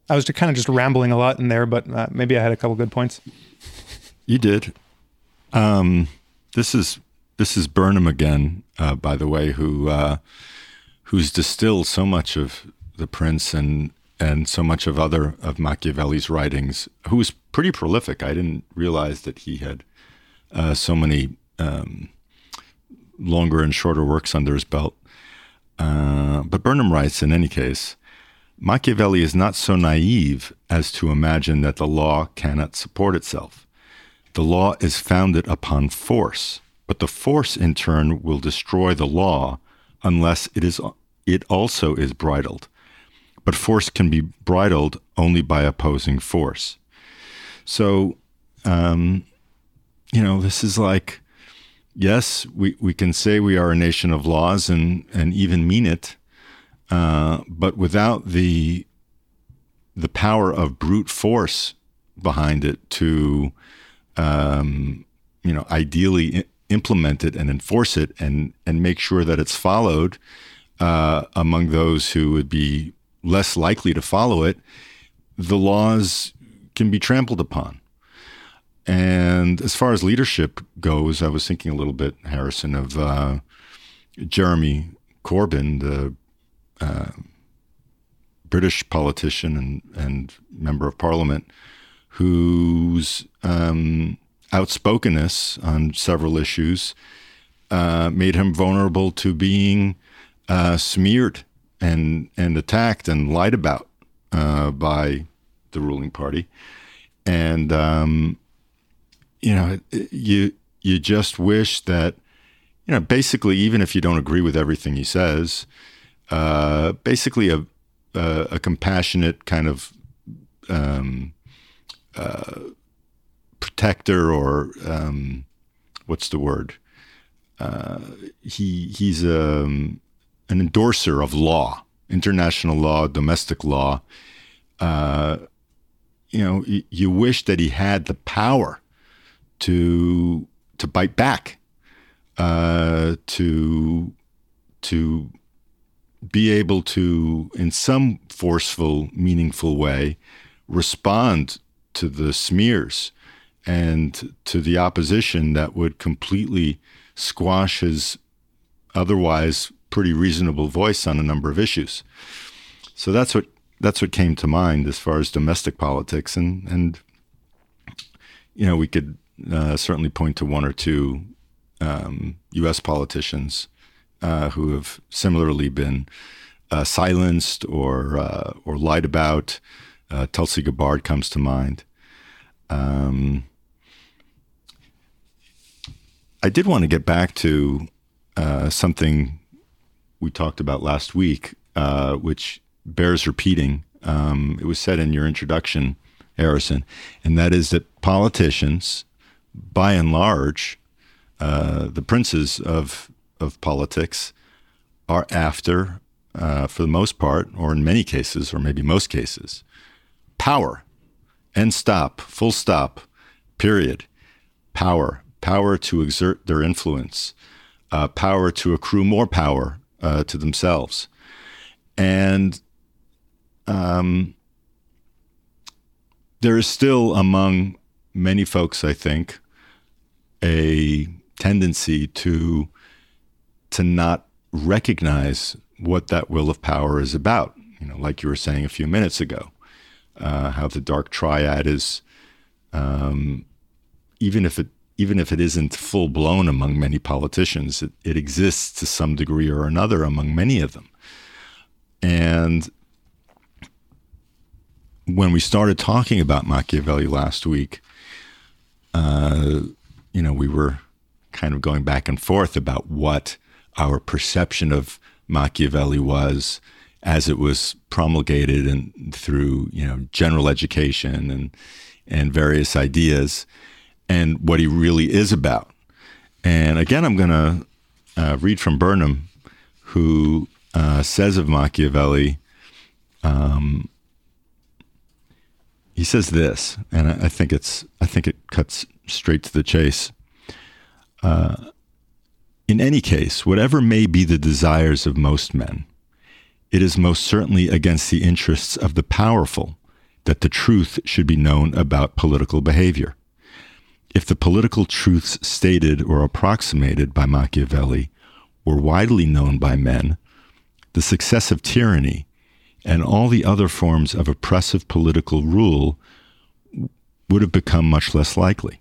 I was kind of just rambling a lot in there, but uh, maybe I had a couple good points. You did. Um, this is this is Burnham again, uh, by the way, who uh, who's distilled so much of the Prince and and so much of other of Machiavelli's writings, who was pretty prolific. I didn't realize that he had uh, so many um, longer and shorter works under his belt. Uh, but Burnham writes, in any case, Machiavelli is not so naive as to imagine that the law cannot support itself. The law is founded upon force, but the force in turn will destroy the law unless it is it also is bridled but force can be bridled only by opposing force. So, um, you know, this is like, yes, we, we can say we are a nation of laws and, and even mean it, uh, but without the the power of brute force behind it to, um, you know, ideally implement it and enforce it and and make sure that it's followed uh, among those who would be less likely to follow it, the laws can be trampled upon. And as far as leadership goes, I was thinking a little bit, Harrison, of uh, Jeremy Corbyn, the uh, British politician and, and member of parliament, whose um, outspokenness on several issues uh, made him vulnerable to being uh, smeared and and attacked and lied about uh, by the ruling party, and um, you know you you just wish that you know basically even if you don't agree with everything he says, uh, basically a, a, a compassionate kind of um, uh, protector or um, what's the word? Uh, he he's um, an endorser of law, international law, domestic law. Uh, you know, you wish that he had the power to to bite back, uh, to to be able to, in some forceful, meaningful way, respond to the smears and to the opposition that would completely squash his otherwise pretty reasonable voice on a number of issues. So that's what that's what came to mind as far as domestic politics, and and you know we could uh, certainly point to one or two um, U.S. politicians uh, who have similarly been uh, silenced or uh, or lied about. Uh, Tulsi Gabbard comes to mind. Um, I did want to get back to uh, something we talked about last week, which bears repeating. Um, it was said in your introduction, Harrison, and that is that politicians, by and large, uh, the princes of of politics, are after, uh, for the most part, or in many cases, or maybe most cases, power. End stop, full stop, period. Power, power to exert their influence, uh, power to accrue more power uh, to themselves. And um, there is still among many folks, I think, a tendency to to not recognize what that will of power is about. You know, like you were saying a few minutes ago, uh, how the dark triad is, um, even if it even if it isn't full blown among many politicians, it, it exists to some degree or another among many of them. And when we started talking about Machiavelli last week, uh, you know, we were kind of going back and forth about what our perception of Machiavelli was as it was promulgated and through, you know, general education and and various ideas and what he really is about. And again, I'm going to uh, read from Burnham, who uh, says of Machiavelli, um, he says this, and I, I, think it's I think it cuts straight to the chase. Uh, in any case, whatever may be the desires of most men, it is most certainly against the interests of the powerful that the truth should be known about political behavior. If the political truths stated or approximated by Machiavelli were widely known by men, the success of tyranny and all the other forms of oppressive political rule would have become much less likely.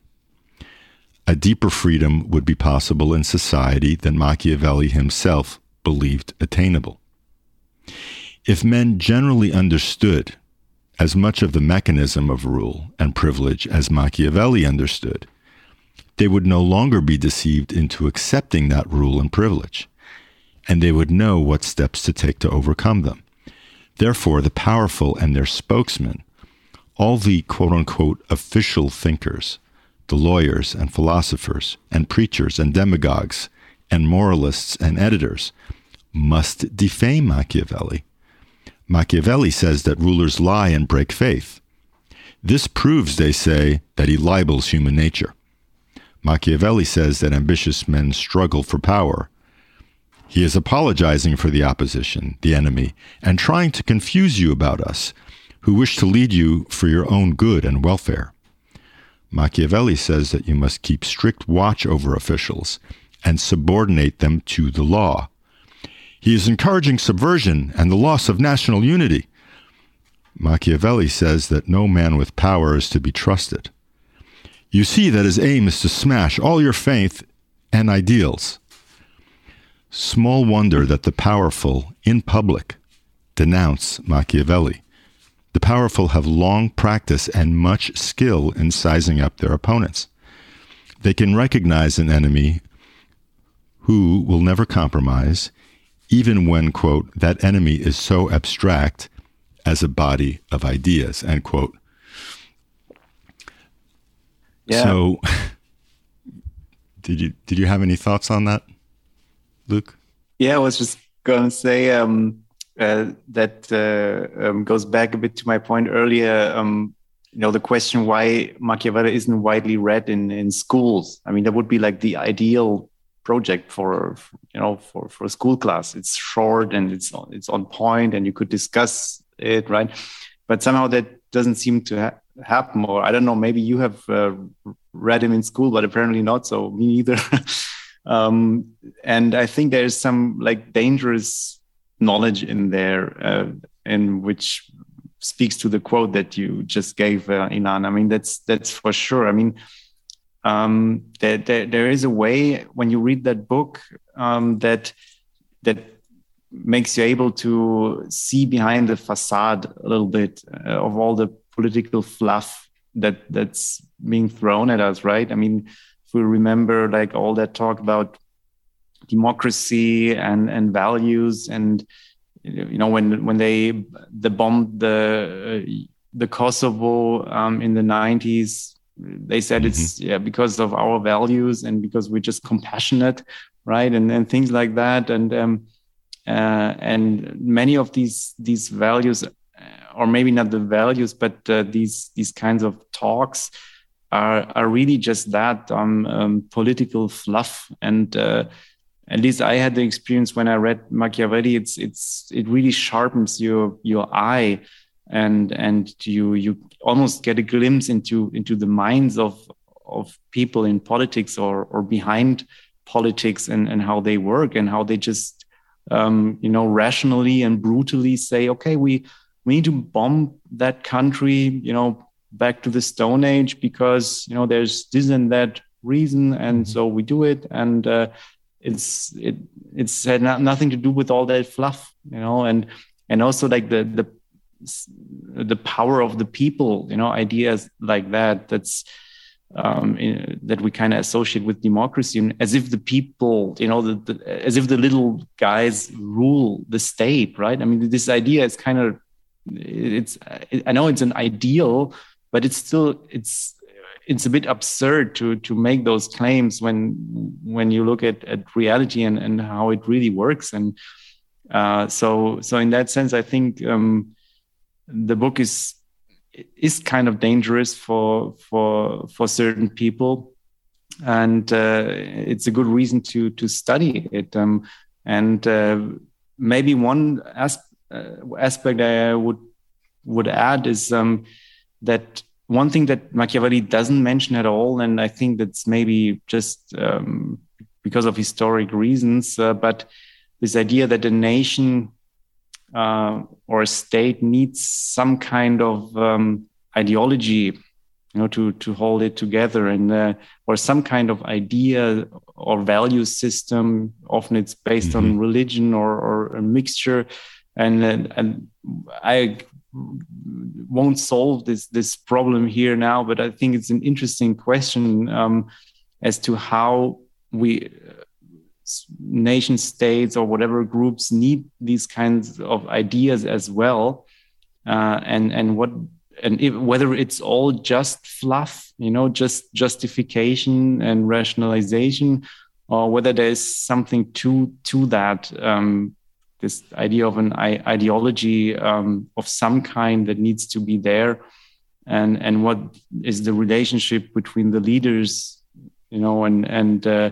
A deeper freedom would be possible in society than Machiavelli himself believed attainable. If men generally understood as much of the mechanism of rule and privilege as Machiavelli understood, they would no longer be deceived into accepting that rule and privilege, and they would know what steps to take to overcome them. Therefore, the powerful and their spokesmen, all the quote unquote official thinkers, the lawyers and philosophers, and preachers and demagogues, and moralists and editors, must defame Machiavelli Machiavelli says that rulers lie and break faith. This proves, they say, that he libels human nature. Machiavelli says that ambitious men struggle for power. He is apologizing for the opposition, the enemy, and trying to confuse you about us, who wish to lead you for your own good and welfare. Machiavelli says that you must keep strict watch over officials and subordinate them to the law. He is encouraging subversion and the loss of national unity. Machiavelli says that no man with power is to be trusted. You see that his aim is to smash all your faith and ideals. Small wonder that the powerful, in public, denounce Machiavelli. The powerful have long practice and much skill in sizing up their opponents. They can recognize an enemy who will never compromise, even when, quote, that enemy is so abstract as a body of ideas, end quote. Yeah. So, did you did you have any thoughts on that, Luke? Yeah, I was just going to say um, uh, that uh, um, goes back a bit to my point earlier. Um, you know, the question why Machiavelli isn't widely read in in schools. I mean, that would be like the ideal project for you know for for a school class. It's short and it's it's on point, and you could discuss it, right? But somehow that doesn't seem to ha- happen or i don't know maybe you have uh, read him in school but apparently not so me neither um, and i think there's some like dangerous knowledge in there uh, in which speaks to the quote that you just gave uh, inan i mean that's that's for sure i mean um, there, there, there is a way when you read that book um, that that makes you able to see behind the facade a little bit uh, of all the political fluff that that's being thrown at us, right? I mean, if we remember like all that talk about democracy and and values and you know when when they the bombed the uh, the Kosovo um, in the 90s they said mm-hmm. it's yeah because of our values and because we're just compassionate right and and things like that and um, uh, and many of these these values or maybe not the values, but uh, these these kinds of talks are are really just that um, um, political fluff. And uh, at least I had the experience when I read Machiavelli. It's it's it really sharpens your your eye, and and you you almost get a glimpse into into the minds of of people in politics or or behind politics and and how they work and how they just um, you know rationally and brutally say okay we we need to bomb that country, you know, back to the Stone Age because you know there's this and that reason, and mm-hmm. so we do it, and uh, it's it it's had nothing to do with all that fluff, you know, and and also like the the the power of the people, you know, ideas like that. That's um, in, that we kind of associate with democracy, and as if the people, you know, the, the, as if the little guys rule the state, right? I mean, this idea is kind of it's i know it's an ideal but it's still it's it's a bit absurd to to make those claims when when you look at at reality and and how it really works. And uh, so so in that sense i think um, the book is is kind of dangerous for for for certain people. And uh, it's a good reason to to study it. Um, and uh, maybe one aspect uh, aspect I would would add is um, that one thing that Machiavelli doesn't mention at all, and I think that's maybe just um, because of historic reasons, uh, but this idea that a nation uh, or a state needs some kind of um, ideology you know to to hold it together and uh, or some kind of idea or value system often it's based mm-hmm. on religion or, or a mixture and and I won't solve this this problem here now, but I think it's an interesting question um, as to how we nation states or whatever groups need these kinds of ideas as well, uh, and and what and if, whether it's all just fluff, you know, just justification and rationalization, or whether there's something to to that. Um, this idea of an ideology um, of some kind that needs to be there and and what is the relationship between the leaders you know, and and uh,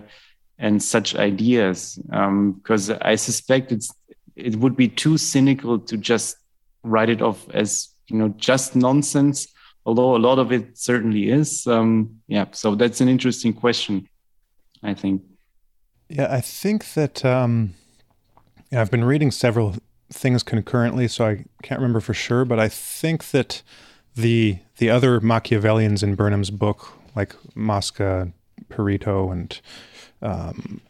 and such ideas, because um, I suspect it's it would be too cynical to just write it off as you know just nonsense. Although a lot of it certainly is. Um, yeah, so that's an interesting question. I think. Yeah, I think that um, yeah, I've been reading several things concurrently, so I can't remember for sure, but I think that the the other Machiavellians in Burnham's book, like Mosca, Pareto, and um,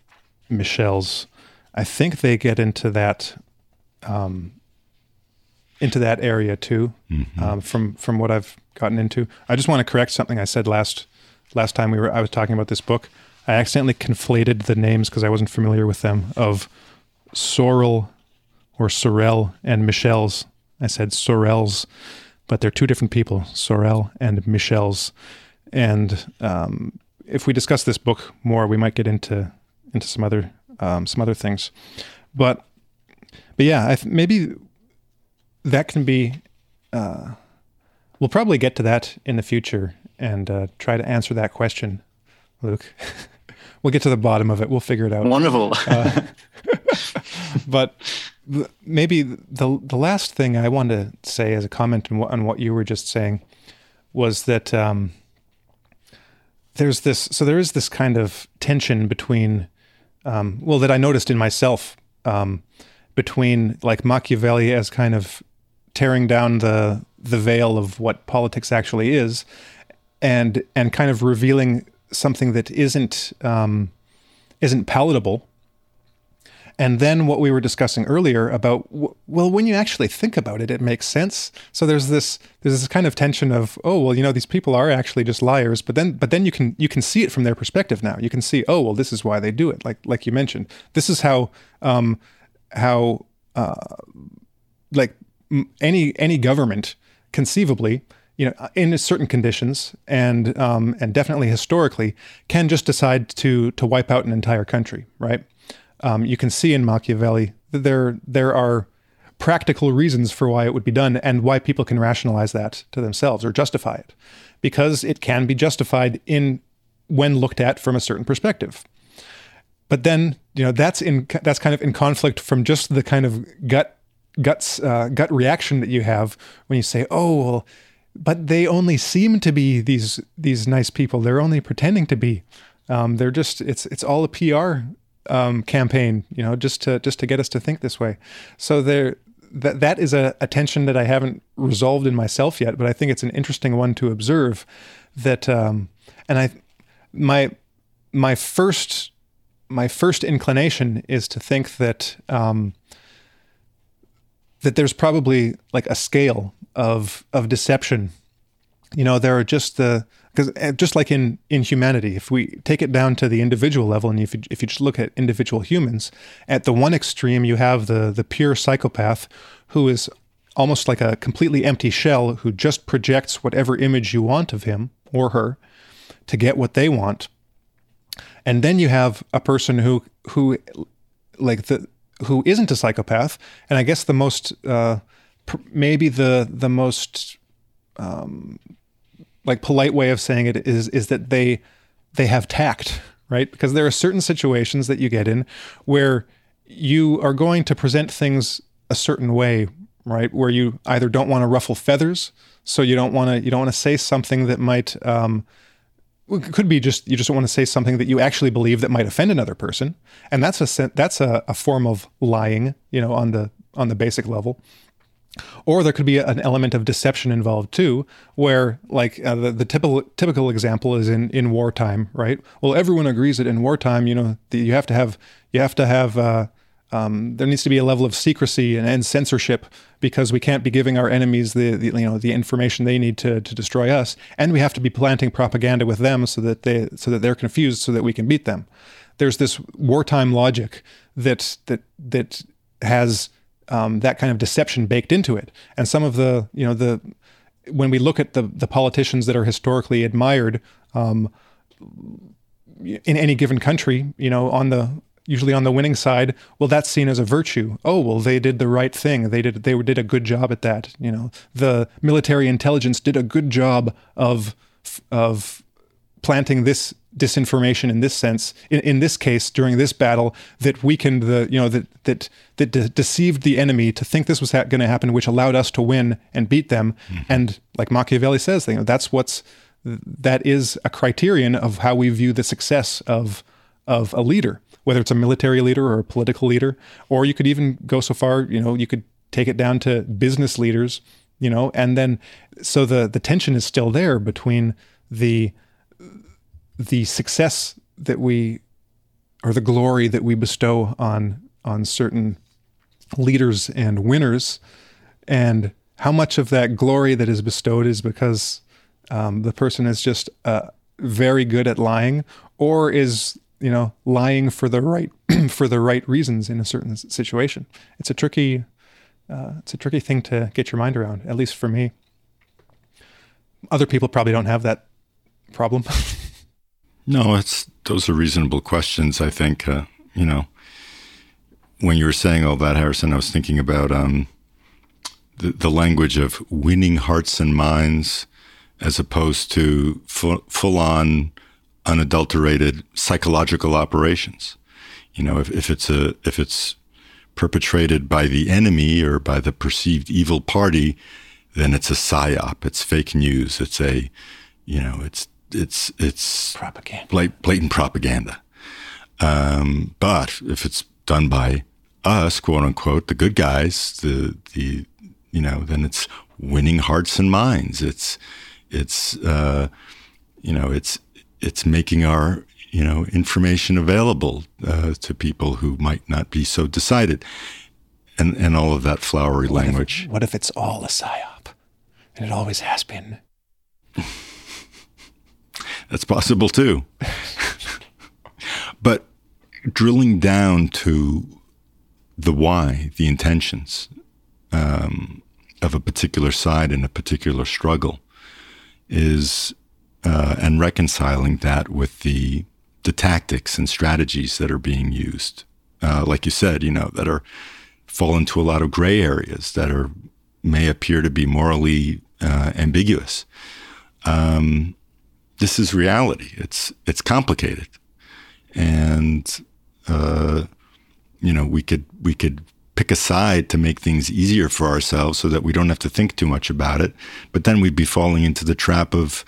Michels, I think they get into that um, into that area too. Mm-hmm. Um, from from what I've gotten into, I just want to correct something I said last last time we were I was talking about this book. I accidentally conflated the names because I wasn't familiar with them of Sorel or Sorel and Michels. I said Sorels, but they're two different people, Sorel and Michels. And um, if we discuss this book more, we might get into into some other um, some other things. But but yeah, th- maybe that can be. Uh, we'll probably get to that in the future and uh, try to answer that question, Luke. we'll get to the bottom of it. We'll figure it out. Wonderful. uh, but maybe the the last thing I wanted to say as a comment on what, on what you were just saying was that um, there's this. So there is this kind of tension between, um, well, that I noticed in myself um, between like Machiavelli as kind of tearing down the the veil of what politics actually is, and and kind of revealing something that isn't um, isn't palatable and then what we were discussing earlier about well, when you actually think about it, it makes sense. So there's this there's this kind of tension of oh well, you know these people are actually just liars, but then but then you can you can see it from their perspective now. You can see oh well, this is why they do it. Like like you mentioned, this is how um, how uh, like any any government conceivably you know, in certain conditions and um, and definitely historically, can just decide to to wipe out an entire country, right? Um, you can see in Machiavelli that there there are practical reasons for why it would be done and why people can rationalize that to themselves or justify it. Because it can be justified in when looked at from a certain perspective. But then you know that's in that's kind of in conflict from just the kind of gut guts uh, gut reaction that you have when you say oh well but they only seem to be these these nice people. They're only pretending to be um, they're just it's it's all a PR um, campaign, you know, just to just to get us to think this way. So there, that that is a, a tension that I haven't resolved in myself yet, but I think it's an interesting one to observe. That um, and I, my my first my first inclination is to think that um, that there's probably like a scale of of deception. You know, there are just the because uh, just like in in humanity, if we take it down to the individual level, and if you, if you just look at individual humans, at the one extreme you have the the pure psychopath who is almost like a completely empty shell who just projects whatever image you want of him or her to get what they want. And then you have a person who who like the who isn't a psychopath, and I guess the most uh, maybe the the most um, like polite way of saying it is is that they they have tact, right? Because there are certain situations that you get in where you are going to present things a certain way, right? Where you either don't want to ruffle feathers, so you don't want to you don't want to say something that might um, could be just you just don't want to say something that you actually believe that might offend another person, and that's a that's a, a form of lying, you know, on the on the basic level. Or there could be an element of deception involved too, where like uh, the, the typical typical example is in, in wartime, right? Well, everyone agrees that in wartime, you know, the, you have to have you have to have uh, um, there needs to be a level of secrecy and, and, censorship because we can't be giving our enemies the, the, you know the information they need to, to destroy us, and we have to be planting propaganda with them so that they so that they're confused so that we can beat them. There's this wartime logic that that that has um, that kind of deception baked into it. And some of the, you know, the when we look at the the politicians that are historically admired um, in any given country, you know, on the usually on the winning side, well, that's seen as a virtue. Oh, well, they did the right thing. They did they did a good job at that. You know, the military intelligence did a good job of of planting this disinformation in this sense in, in this case during this battle that weakened the you know that that that de- deceived the enemy to think this was ha- going to happen which allowed us to win and beat them mm-hmm. and like machiavelli says you know that's what's that is a criterion of how we view the success of of a leader whether it's a military leader or a political leader or you could even go so far you know you could take it down to business leaders you know and then so the the tension is still there between the the success that we or the glory that we bestow on on certain leaders and winners and how much of that glory that is bestowed is because um, the person is just uh, very good at lying or is you know lying for the right for the right reasons in a certain situation. It's a tricky uh, it's a tricky thing to get your mind around at least for me. Other people probably don't have that problem No, it's those are reasonable questions. I think uh, you know when you were saying all that, Harrison, I was thinking about um, the, the language of winning hearts and minds, as opposed to full, full on, unadulterated psychological operations. You know, if, if it's a if it's perpetrated by the enemy or by the perceived evil party, then it's a psyop. It's fake news. It's a, you know, it's it's it's propaganda, blatant propaganda. Um, but if it's done by us, quote unquote, the good guys, the the you know, then it's winning hearts and minds. It's it's uh, you know, it's it's making our you know information available uh, to people who might not be so decided, and and all of that flowery what language. If, what if it's all a psyop, and it always has been? That's possible too. but drilling down to the why, the intentions um, of a particular side in a particular struggle is, uh, and reconciling that with the the tactics and strategies that are being used, uh, like you said, you know, that are fall into a lot of gray areas that are may appear to be morally uh, ambiguous. Um, this is reality. It's it's complicated, and uh, you know we could we could pick a side to make things easier for ourselves so that we don't have to think too much about it. But then we'd be falling into the trap of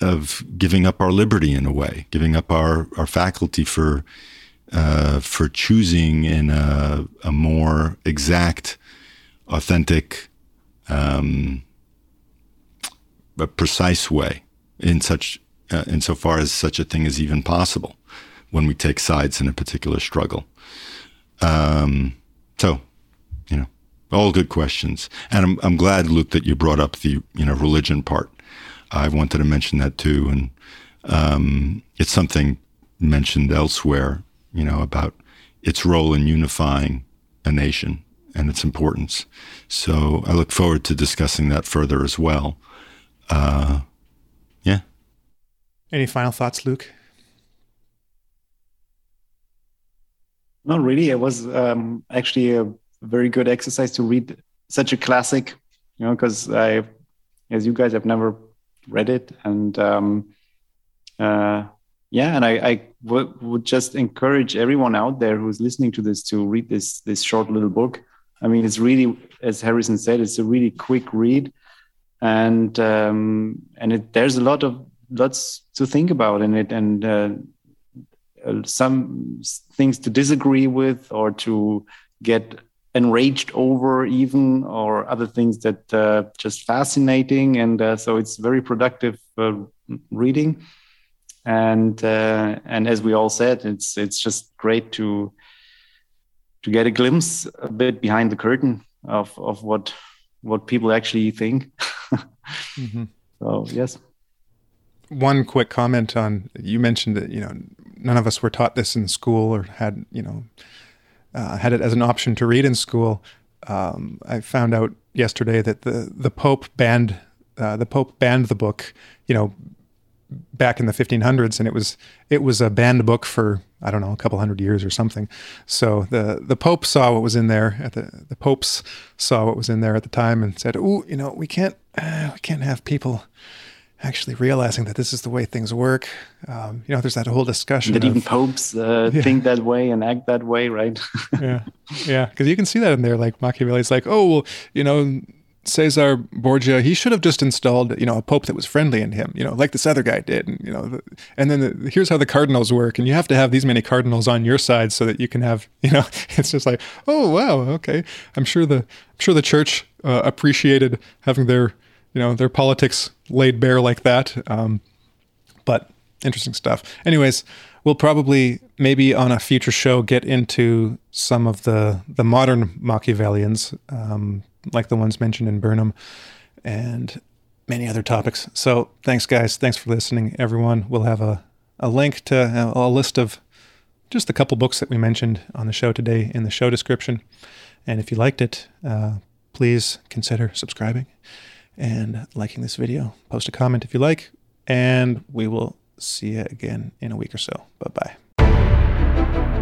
of giving up our liberty in a way, giving up our our faculty for uh, for choosing in a, a more exact, authentic, um, a precise way in such uh, insofar as such a thing is even possible when we take sides in a particular struggle. Um, so, you know, all good questions, and I'm I'm glad, Luke, that you brought up the you know religion part. I wanted to mention that too, and um, it's something mentioned elsewhere. You know about its role in unifying a nation and its importance. So I look forward to discussing that further as well. Uh, any final thoughts, Luke? Not really. It was um, actually a very good exercise to read such a classic, you know, because I, as you guys have never read it, and um, uh, yeah, and I, I w- would just encourage everyone out there who's listening to this to read this this short little book. I mean, it's really, as Harrison said, it's a really quick read, and um, and it, there's a lot of lots to think about in it and uh, uh, some things to disagree with or to get enraged over even or other things that uh, just fascinating. And uh, so it's very productive uh, reading. And uh, and as we all said it's it's just great to to get a glimpse a bit behind the curtain of of what what people actually think. Mm-hmm. so yes one quick comment on you mentioned that you know none of us were taught this in school or had you know uh, had it as an option to read in school. Um, I found out yesterday that the the Pope banned uh, the Pope banned the book. You know, back in the 1500s, and it was it was a banned book for I don't know a couple hundred years or something. So the the Pope saw what was in there at the the popes saw what was in there at the time and said, "Oh, you know, we can't uh, we can't have people." Actually realizing that this is the way things work. Um, you know, there's that whole discussion that of, even popes uh, yeah. think that way and act that way, right? yeah, yeah, because you can see that in there. Like Machiavelli's like, oh well, you know, Caesar Borgia, he should have just installed, you know, a pope that was friendly in him, you know, like this other guy did. And, you know, and then the, here's how the cardinals work. And you have to have these many cardinals on your side so that you can have, you know, it's just like, oh, wow. Okay. I'm sure the, I'm sure the church uh, appreciated having their, you know, their politics laid bare like that. Um, but interesting stuff. Anyways, we'll probably maybe on a future show get into some of the the modern Machiavellians, um, like the ones mentioned in Burnham, and many other topics. So thanks, guys. Thanks for listening, everyone. We'll have a a link to a, a list of just a couple books that we mentioned on the show today in the show description. And if you liked it, uh, please consider subscribing and liking this video. Post a comment if you like, and we will see you again in a week or so. Bye bye.